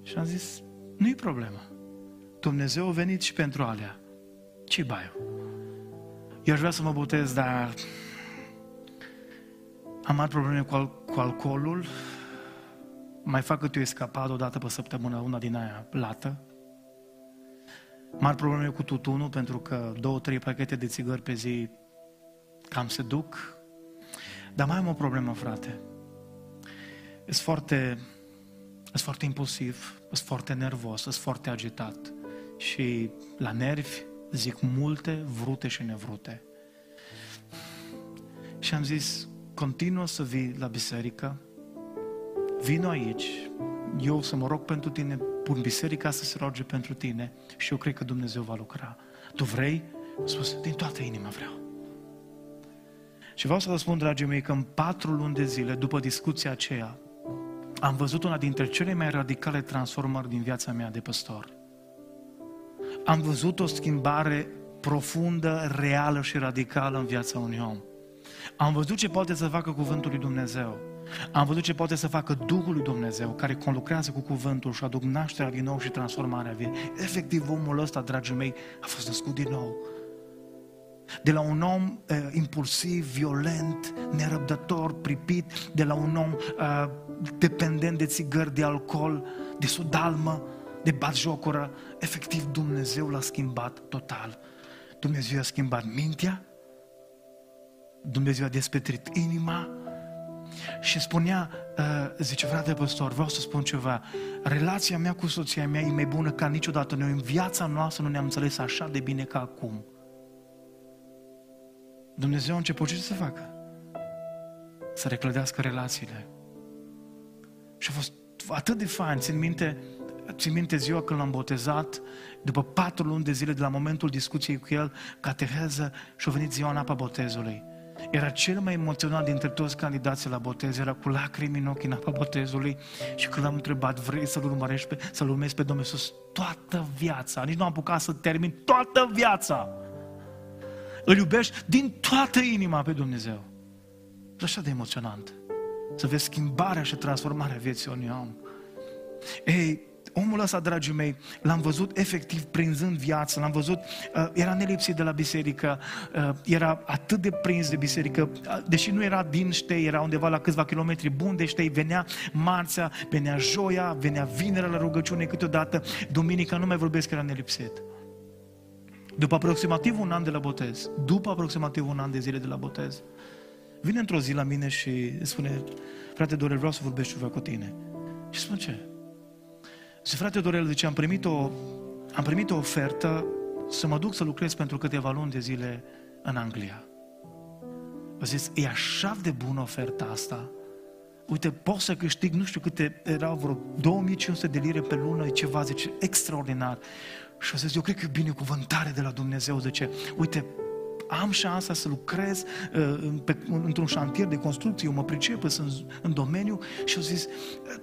Și am zis, nu-i problemă. Dumnezeu a venit și pentru alea. Ce baiu? Eu aș vrea să mă botez, dar am mari probleme cu, al- cu alcoolul, mai fac câte o escapadă o dată pe săptămână, una din aia lată. Mari probleme cu tutunul, pentru că două, trei pachete de țigări pe zi cam se duc. Dar mai am o problemă, frate. Sunt foarte, sunt foarte impulsiv, sunt foarte nervos, sunt foarte agitat. Și la nervi zic multe vrute și nevrute. Și am zis, continuă să vii la biserică, vino aici, eu să mă rog pentru tine, pun biserica să se roage pentru tine și eu cred că Dumnezeu va lucra. Tu vrei? Am spus, din toată inima vreau. Și vreau să vă spun, dragii mei, că în patru luni de zile, după discuția aceea, am văzut una dintre cele mai radicale transformări din viața mea de păstor. Am văzut o schimbare profundă, reală și radicală în viața unui om. Am văzut ce poate să facă cuvântul lui Dumnezeu. Am văzut ce poate să facă Duhul lui Dumnezeu, care conlucrează cu cuvântul și aduc nașterea din nou și transformarea vieții. Efectiv, omul ăsta, dragii mei, a fost născut din nou. De la un om uh, impulsiv, violent, nerăbdător, pripit, de la un om uh, dependent de țigări, de alcool, de sudalmă, de batjocură, efectiv Dumnezeu l-a schimbat total. Dumnezeu a schimbat mintea, Dumnezeu a despetrit inima și spunea, uh, zice, frate păstor, vreau să spun ceva, relația mea cu soția mea e mai bună ca niciodată. Noi în viața noastră nu ne-am înțeles așa de bine ca acum. Dumnezeu a început ce să facă? Să reclădească relațiile. Și a fost atât de fain, țin minte, țin minte ziua când l-am botezat, după patru luni de zile de la momentul discuției cu el, cateheză și a venit ziua în apa botezului. Era cel mai emoționat dintre toți candidații la botez, era cu lacrimi în ochi în apa botezului și când l-am întrebat, vrei să-L urmărești pe, să-L urmezi pe Domnul Iisus toată viața, nici nu am apucat să termin toată viața. Îl iubești din toată inima pe Dumnezeu. E așa de emoționant să vezi schimbarea și transformarea vieții unui om. Ei, omul ăsta, dragii mei, l-am văzut efectiv prinzând viața, l-am văzut, uh, era nelipsit de la biserică, uh, era atât de prins de biserică, uh, deși nu era din Ștei, era undeva la câțiva kilometri buni de Ștei, venea marțea, venea joia, venea vinerea la rugăciune câteodată, duminica nu mai vorbesc că era nelipsit. După aproximativ un an de la botez, după aproximativ un an de zile de la botez, vine într-o zi la mine și spune, frate Dorel, vreau să vorbesc ceva cu tine. Și spun ce? Zice, frate Dorel, zice, am primit, o, am primit o ofertă să mă duc să lucrez pentru câteva luni de zile în Anglia. A zis, e așa de bună oferta asta. Uite, pot să câștig, nu știu câte, erau vreo 2500 de lire pe lună, ceva, zice, extraordinar. Și a zis, eu cred că e binecuvântare de la Dumnezeu, zice, uite, am șansa să lucrez uh, pe, într-un șantier de construcție, eu mă pricep, sunt în, în domeniu și au zis,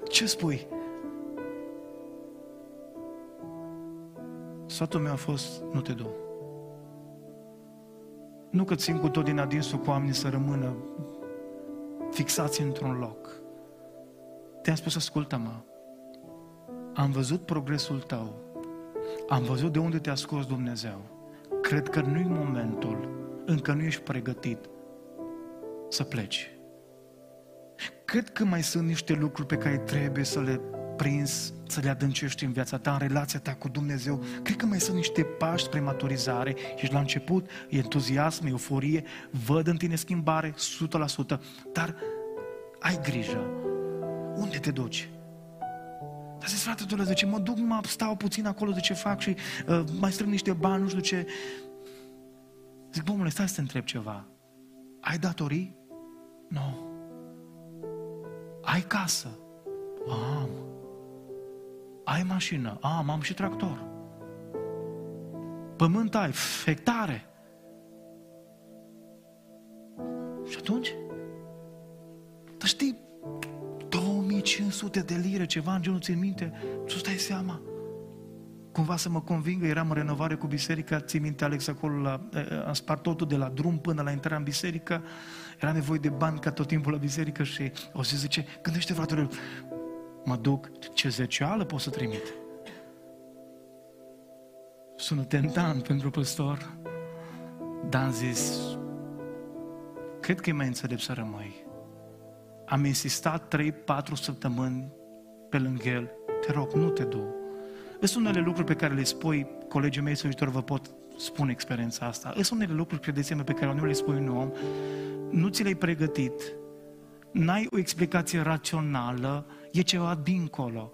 ce spui? Sfatul meu a fost, nu te du. Nu că țin cu tot din adinsul cu oamenii să rămână fixați într-un loc. Te-am spus, ascultă-mă, am văzut progresul tău, am văzut de unde te-a scos Dumnezeu. Cred că nu-i momentul, încă nu ești pregătit să pleci. Cred că mai sunt niște lucruri pe care trebuie să le prins, să le adâncești în viața ta, în relația ta cu Dumnezeu. Cred că mai sunt niște pași spre maturizare. Ești la început, e entuziasm, euforie, văd în tine schimbare, 100%, dar ai grijă. Unde te duci? Dar zis, frate, tu le zice, mă duc, mă stau puțin acolo de ce fac și uh, mai strâng niște bani, nu știu ce. Zic, omule, stai să te întreb ceva. Ai datorii? Nu. No. Ai casă? Am. Ai mașină? Am, am și tractor. Pământ ai, hectare. Și atunci? Dar știi, 2500 de lire, ceva în genul, țin minte, tu stai seama. Cumva să mă convingă, eram în renovare cu biserica, ții minte, Alex, acolo, la, am spart totul de la drum până la intrarea în biserică, era nevoie de bani ca tot timpul la biserică și o să zice, gândește fratele, mă duc, ce zeceală pot să trimit? Sună tentant pentru păstor, dar am zis, cred că e mai înțelept să rămâi. Am insistat 3-4 săptămâni pe lângă el, te rog, nu te du. Sunt unele lucruri pe care le spui, colegii mei slujitori vă pot spune experiența asta. Sunt unele lucruri, credeți-mă, pe care nu le spui un om, nu ți le-ai pregătit, n-ai o explicație rațională, e ceva dincolo.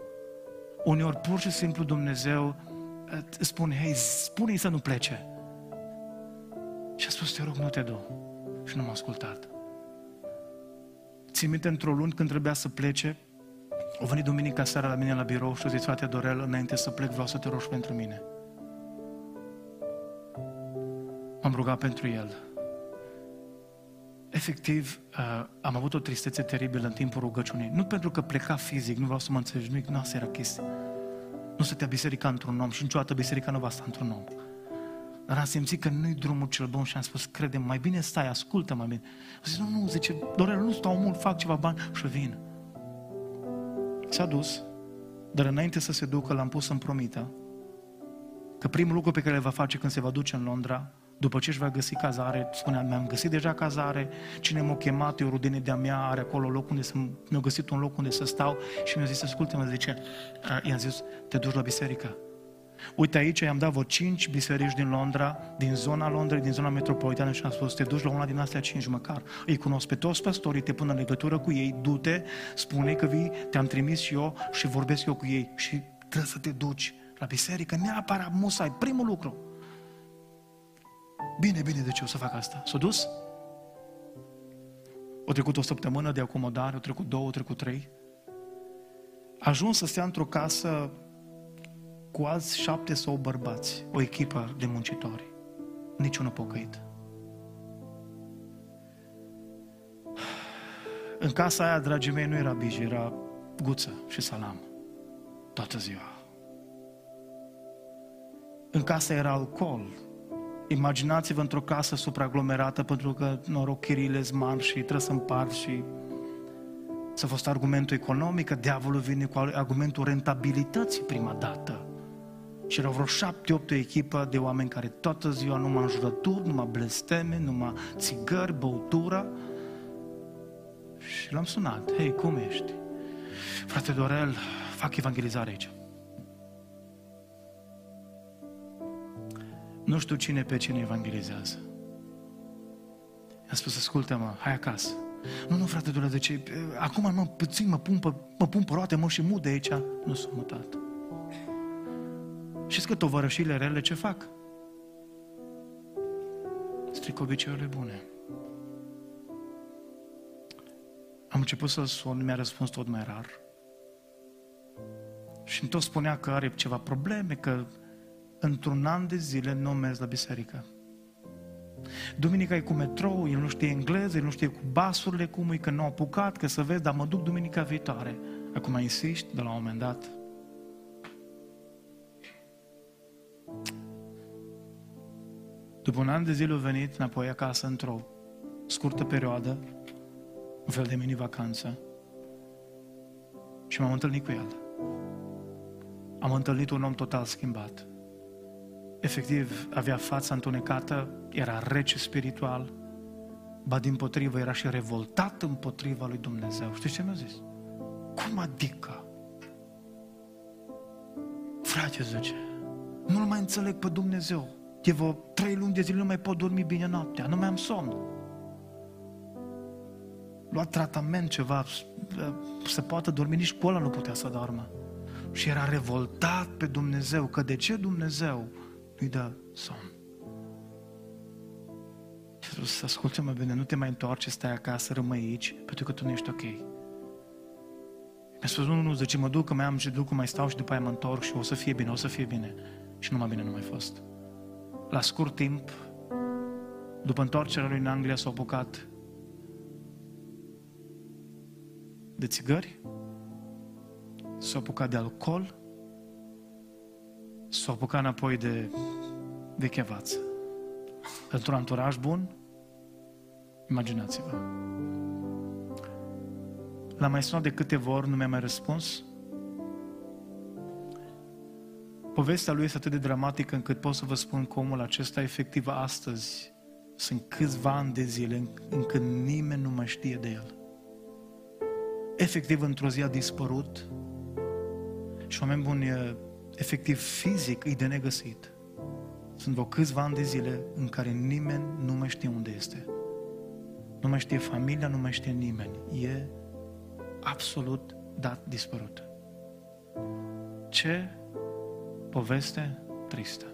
Uneori pur și simplu Dumnezeu spune, hei, spune-i să nu plece. Și a spus, te rog, nu te du. Și nu m-a ascultat. Țin minte într-o lună când trebuia să plece, a venit duminica seara la mine la birou și a zis, frate Dorel, înainte să plec vreau să te rogi pentru mine. M-am rugat pentru el efectiv, uh, am avut o tristețe teribilă în timpul rugăciunii. Nu pentru că pleca fizic, nu vreau să mă înțelegi, nu, nu asta era chestia. Nu stătea biserica într-un om și niciodată biserica nu va sta într-un om. Dar am simțit că nu-i drumul cel bun și am spus, crede mai bine stai, ascultă mai bine. A zis, nu, nu, zice, Dorel, nu stau mult, fac ceva bani și vin. S-a dus, dar înainte să se ducă, l-am pus în promită că primul lucru pe care le va face când se va duce în Londra după ce își va găsi cazare, spunea, mi-am găsit deja cazare, cine m-a chemat, e o rudenie de-a mea, are acolo loc unde să, mi-a găsit un loc unde să stau și mi-a zis, ascultă-mă, zice, i-am zis, te duci la biserică. Uite aici, i-am dat vreo cinci biserici din Londra, din zona Londrei, din zona metropolitană și am spus, te duci la una din astea cinci măcar. Îi cunosc pe toți pastorii, te pun în legătură cu ei, du-te, spune că vii, te-am trimis și eu și vorbesc eu cu ei și trebuie să te duci la biserică, neapărat musai, primul lucru. Bine, bine, de ce o să fac asta? S-a dus? O trecut o săptămână de acomodare, o trecut două, o trecut trei. A ajuns să stea într-o casă cu alți șapte sau bărbați, o echipă de muncitori. Niciunul pocăit. În casa aia, dragii mei, nu era biji, era guță și salam. Toată ziua. În casa era alcool, Imaginați-vă într-o casă supraaglomerată pentru că noroc chirile mari și trebuie să împart și să fost argumentul economic, că diavolul vine cu argumentul rentabilității prima dată. Și erau vreo șapte, opt echipă de oameni care toată ziua numai înjurături, numai blesteme, numai țigări, băutură. Și l-am sunat. Hei, cum ești? Frate Dorel, fac evangelizare aici. Nu știu cine pe cine evangelizează. I-a spus, ascultă-mă, hai acasă. Nu, nu, frate, de ce? Acum mă, puțin mă pun, pe, mă pun pe roate, mă și mut de aici. Nu sunt mutat. Știți că tovărășile rele ce fac? Stric obiceiurile bune. Am început să-l sun, mi-a răspuns tot mai rar. Și tot spunea că are ceva probleme, că într-un an de zile nu mers la biserică. Duminica e cu metrou, el nu știe engleză, el nu știe cu basurile, cum e, că nu a apucat, că să vezi, dar mă duc duminica viitoare. Acum insisti, de la un moment dat. După un an de zile a venit înapoi acasă într-o scurtă perioadă, un fel de mini-vacanță, și m-am întâlnit cu el. Am întâlnit un om total schimbat. Efectiv, avea fața întunecată, era rece spiritual, ba din potrivă era și revoltat împotriva lui Dumnezeu. Știți ce mi-a zis? Cum adică? Frate, zice, nu-L mai înțeleg pe Dumnezeu. De vreo trei luni de zile nu mai pot dormi bine noaptea, nu mai am somn. Lua tratament ceva, să poată dormi, nici cu ăla nu putea să doarmă. Și era revoltat pe Dumnezeu, că de ce Dumnezeu nu-i dă somn? Și să asculte-mă bine, nu te mai întoarce, stai acasă, rămâi aici, pentru că tu nu ești ok. Mi-a spus, nu, nu, zice, mă duc, că mai am și duc, mai stau și după aia mă întorc și o să fie bine, o să fie bine. Și numai bine nu mai fost. La scurt timp, după întoarcerea lui în Anglia, s-a apucat de țigări, s-a apucat de alcool, s-a apucat înapoi de, de chevață. Într-un anturaj bun, imaginați-vă. L-am mai sunat de câteva ori, nu mi-a mai răspuns. Povestea lui este atât de dramatică încât pot să vă spun că omul acesta efectiv astăzi sunt câțiva ani de zile încât nimeni nu mai știe de el. Efectiv, într-o zi a dispărut și oameni buni, efectiv fizic, e de negăsit. Sunt vreo câțiva ani de zile în care nimeni nu mai știe unde este. Nu mai știe familia, nu mai știe nimeni. E absolut dat dispărut. Ce poveste tristă.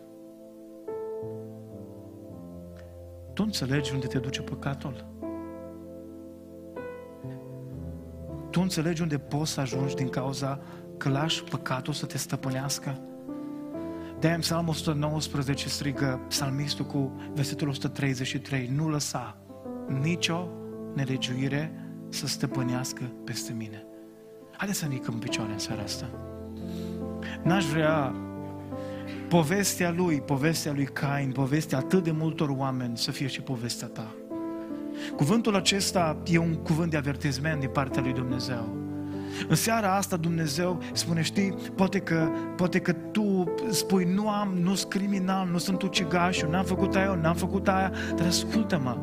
Tu înțelegi unde te duce păcatul? Tu înțelegi unde poți să ajungi din cauza că lași păcatul să te stăpânească? de în Psalmul 119 strigă psalmistul cu versetul 133, nu lăsa nicio nelegiuire să stăpânească peste mine. Haideți să nicăm picioare în seara asta. N-aș vrea povestea lui, povestea lui Cain, povestea atât de multor oameni să fie și povestea ta. Cuvântul acesta e un cuvânt de avertizment din partea lui Dumnezeu. În seara asta Dumnezeu spune, știi, poate că, poate că tu spui, nu am, nu sunt criminal, nu sunt ucigașul, n-am făcut aia, n-am făcut aia, dar ascultă-mă,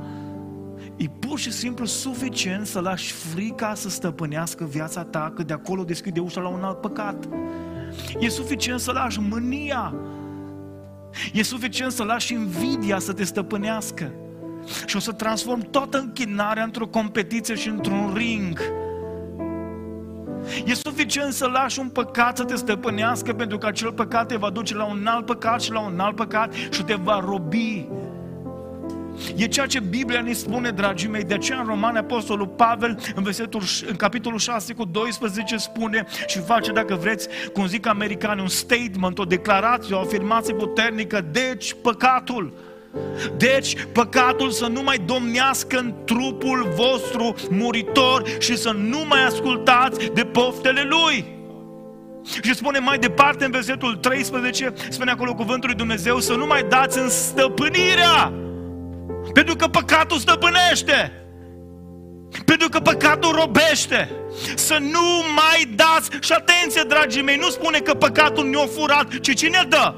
E pur și simplu suficient să lași frica să stăpânească viața ta, că de acolo deschide ușa la un alt păcat. E suficient să lași mânia. E suficient să lași invidia să te stăpânească. Și o să transform toată închinarea într-o competiție și într-un ring. E suficient să lași un păcat să te stăpânească pentru că acel păcat te va duce la un alt păcat și la un alt păcat și te va robi. E ceea ce Biblia ne spune, dragii mei, de aceea în Romane Apostolul Pavel, în, versetul, în capitolul 6 cu 12 spune și face, dacă vreți, cum zic americani, un statement, o declarație, o afirmație puternică, deci păcatul. Deci, păcatul să nu mai domnească în trupul vostru muritor și să nu mai ascultați de poftele lui. Și spune mai departe în versetul 13, spune acolo cuvântul lui Dumnezeu, să nu mai dați în stăpânirea pentru că păcatul stăpânește. Pentru că păcatul robește. Să nu mai dați, și atenție, dragii mei, nu spune că păcatul ne-a furat, ci cine dă?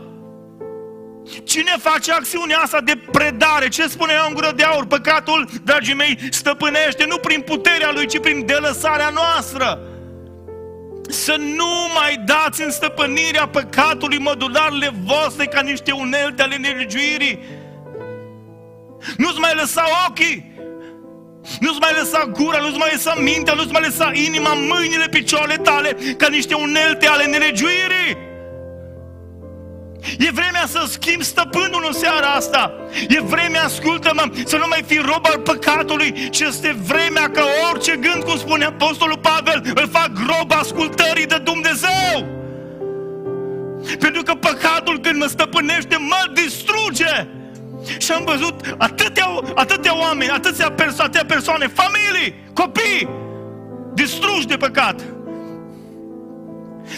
Cine face acțiunea asta de predare? Ce spune eu în gură de aur? Păcatul, dragii mei, stăpânește nu prin puterea lui, ci prin delăsarea noastră. Să nu mai dați în stăpânirea păcatului mădularele voastre ca niște unelte ale nelegiuirii nu-ți mai lăsa ochii, nu-ți mai lăsa gura, nu-ți mai lăsa mintea, nu-ți mai lăsa inima, mâinile, picioarele tale ca niște unelte ale nelegiuirii. E vremea să schimbi stăpânul în seara asta. E vremea, ascultă-mă, să nu mai fii rob al păcatului, ci este vremea ca orice gând, cum spune Apostolul Pavel, îl fac rob ascultării de Dumnezeu. Pentru că păcatul când mă stăpânește, mă distruge. Și am văzut atâtea, atâtea oameni, atâtea, perso- atâtea persoane, familii, copii, distruși de păcat.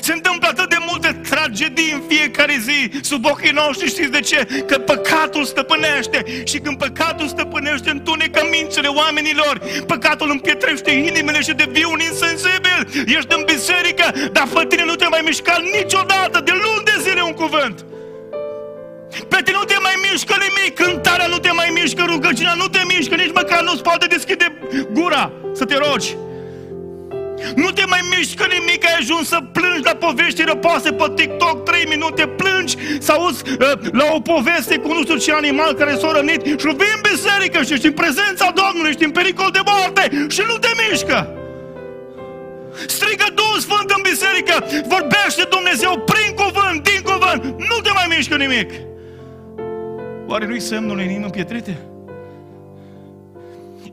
Se întâmplă atât de multe tragedii în fiecare zi sub ochii noștri, știți de ce? Că păcatul stăpânește și când păcatul stăpânește întunecă mințile oamenilor, păcatul împietrește inimile și devii un insensibil. Ești în biserică, dar pe tine nu te mai mișca niciodată, de luni de zile un cuvânt. Pe tine nu te mai mișcă nimic, cântarea nu te mai mișcă, rugăciunea nu te mișcă, nici măcar nu-ți poate deschide gura să te rogi. Nu te mai mișcă nimic, ai ajuns să plângi la povești răpoase pe TikTok, 3 minute plângi, să auzi uh, la o poveste cu nu știu ce animal care s-a rănit și vii în biserică și ești în prezența Domnului, ești în pericol de moarte și nu te mișcă. Strigă Duhul Sfânt în biserică, vorbește Dumnezeu prin cuvânt, din cuvânt, nu te mai mișcă nimic. Oare nu-i semnul în inimă pietrite?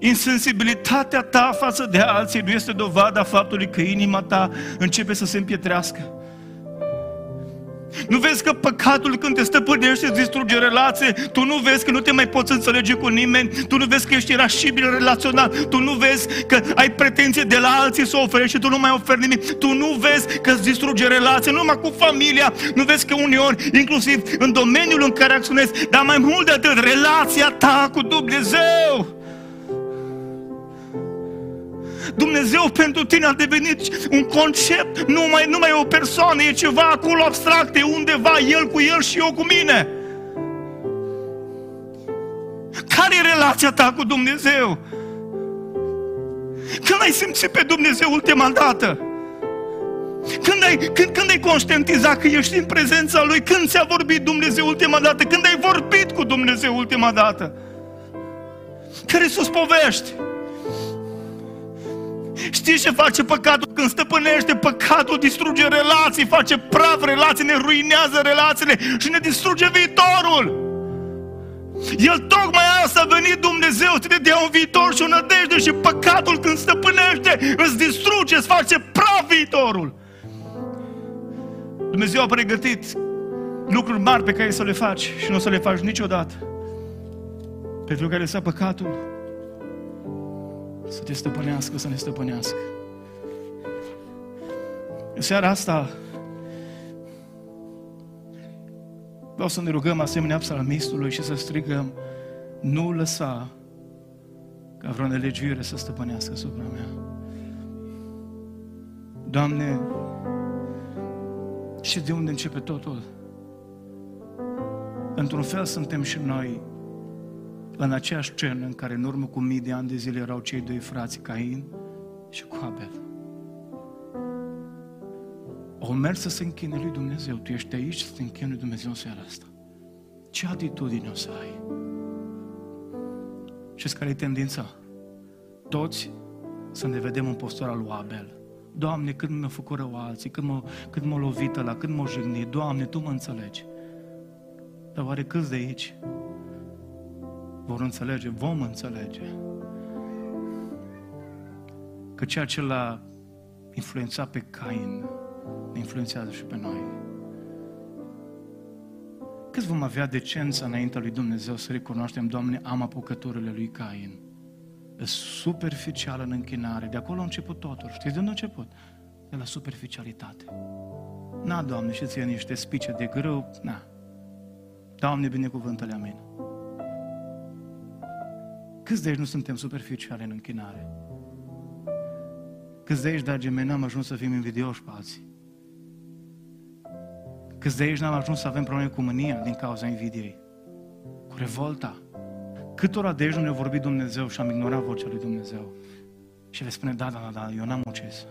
Insensibilitatea ta față de alții nu este dovada faptului că inima ta începe să se împietrească. Nu vezi că păcatul când te stăpânește îți distruge relație, tu nu vezi că nu te mai poți înțelege cu nimeni, tu nu vezi că ești irascibil relațional, tu nu vezi că ai pretenție de la alții să oferi și tu nu mai oferi nimic, tu nu vezi că îți distruge relația numai cu familia, nu vezi că uneori, inclusiv în domeniul în care acționezi, dar mai mult de atât, relația ta cu Dumnezeu Dumnezeu pentru tine a devenit un concept, nu mai, nu mai e o persoană, e ceva acolo abstract, e undeva El cu El și eu cu mine. Care e relația ta cu Dumnezeu? Când ai simțit pe Dumnezeu ultima dată? Când ai, când, când ai conștientizat că ești în prezența Lui? Când ți-a vorbit Dumnezeu ultima dată? Când ai vorbit cu Dumnezeu ultima dată? Care sus povești? Știți ce face păcatul? Când stăpânește păcatul, distruge relații, face praf relații, ne ruinează relațiile și ne distruge viitorul. El tocmai asta a venit Dumnezeu să te dea un viitor și o nădejde și păcatul când stăpânește îți distruge, îți face praf viitorul. Dumnezeu a pregătit lucruri mari pe care să le faci și nu o să le faci niciodată. Pentru că ai lăsat păcatul să te stăpânească, să ne stăpânească. În seara asta vreau să ne rugăm asemenea psalmistului și să strigăm nu lăsa ca vreo nelegiuire să stăpânească asupra mea. Doamne, și de unde începe totul? Într-un fel suntem și noi în aceeași scenă în care în urmă cu mii de ani de zile erau cei doi frați, Cain și cu Abel. Au mers să se închine lui Dumnezeu. Tu ești aici să te închine lui Dumnezeu în seara asta. Ce atitudine o să ai? Și care e tendința? Toți să ne vedem în postura lui Abel. Doamne, cât mi-a făcut rău alții, cât m-a, cât m-a lovit la, cât m-a jignit. Doamne, Tu mă înțelegi. Dar oare câți de aici vor înțelege, vom înțelege că ceea ce l-a influențat pe Cain ne influențează și pe noi. Cât vom avea decența înaintea lui Dumnezeu să recunoaștem, Doamne, am apucăturile lui Cain. E superficială în închinare. De acolo a început totul. Știți de unde a început? De la superficialitate. Na, Doamne, și ție niște spice de grâu, na. Doamne, binecuvântele, amin. Câți de aici nu suntem superficiali în închinare? Câți de aici, dragii mei, n-am ajuns să fim invidioși pe alții? Câți de aici n-am ajuns să avem probleme cu mânia din cauza invidiei? Cu revolta? Câtora de aici nu ne-a vorbit Dumnezeu și am ignorat vocea lui Dumnezeu? Și le spune, da, da, da, da, eu n-am ucis.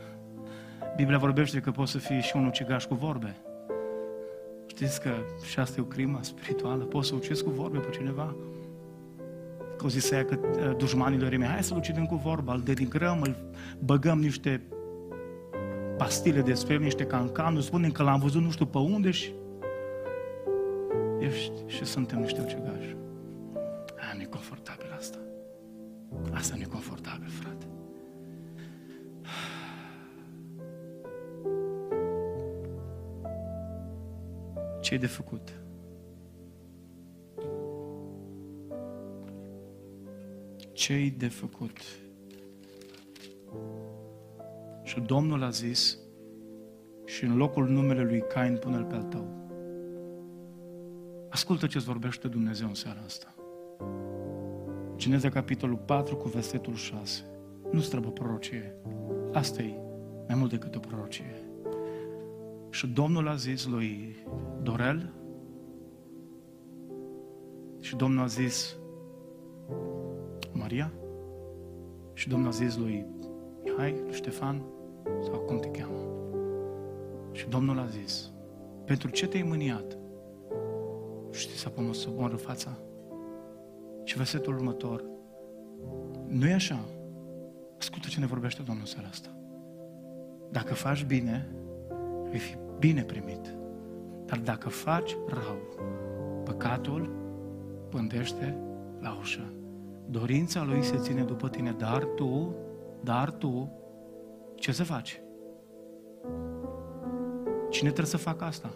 Biblia vorbește că poți să fii și un ucigaș cu vorbe. Știți că și asta e o crimă spirituală? Poți să ucizi cu vorbe pe cineva? Că o zis aia că uh, dușmanilor mei, hai să-l ucidem cu vorba, îl denigrăm, îl băgăm niște pastile despre el, niște cancanuri, spunem că l-am văzut nu știu pe unde și ești și suntem niște ucigași. Aia nu e confortabil asta. Asta nu e confortabil, frate. Ce de făcut? Ce de făcut? Și Domnul a zis, și în locul numele lui Cain pune-l pe al tău. Ascultă ce-ți vorbește Dumnezeu în seara asta. Geneza capitolul 4 cu versetul 6. Nu-ți trebuie prorocie. Asta e mai mult decât o prorocie. Și Domnul a zis lui Dorel și Domnul a zis Maria și Domnul a zis lui Mihai, lui Ștefan sau cum te cheamă. Și Domnul a zis, pentru ce te-ai mâniat? Știi să pun să omoară fața? Și versetul următor, nu e așa. Ascultă ce ne vorbește Domnul seara asta. Dacă faci bine, vei fi bine primit. Dar dacă faci rău, păcatul pândește la ușă. Dorința lui se ține după tine, dar tu, dar tu, ce să faci? Cine trebuie să facă asta?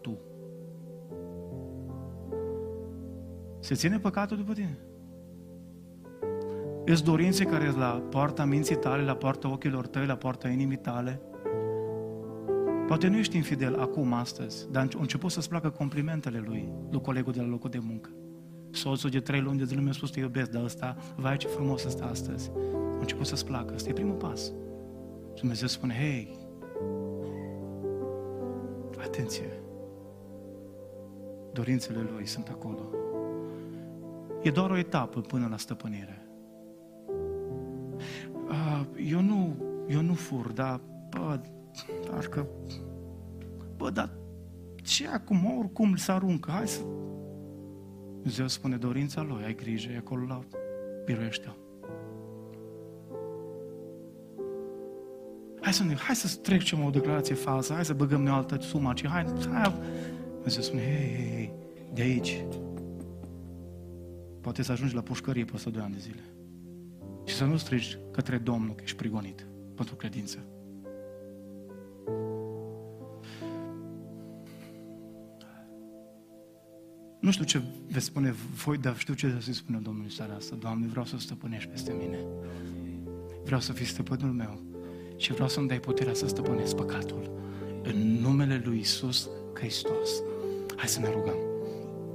Tu. Se ține păcatul după tine. Ești dorințe care sunt la poarta minții tale, la poarta ochilor tăi, la poarta inimii tale. Poate nu ești infidel acum, astăzi, dar a început să-ți placă complimentele lui, lui colegul de la locul de muncă. Soțul de trei luni de zile mi-a spus, te iubesc, dar ăsta, vai ce frumos ăsta astăzi. A început să-ți placă. Asta e primul pas. Și Dumnezeu spune, hei, atenție, dorințele Lui sunt acolo. E doar o etapă până la stăpânire. Eu nu, eu nu fur, dar, bă, parcă, bă, dar ce acum, oricum să aruncă, hai să Dumnezeu spune dorința Lui, ai grijă, e acolo la biruiește Hai să, ne, hai să trecem o declarație falsă, hai să băgăm ne o altă sumă, ci hai, hai. Dumnezeu spune, hei, hei, hei, de aici. Poate să ajungi la pușcărie peste 2 ani de zile. Și să nu strigi către Domnul că ești prigonit pentru credință. Nu știu ce veți spune voi, dar știu ce să spune Domnul seara asta. Doamne, vreau să stăpânești peste mine. Vreau să fii stăpânul meu și vreau să-mi dai puterea să stăpânesc păcatul. În numele Lui Isus Hristos. Hai să ne rugăm.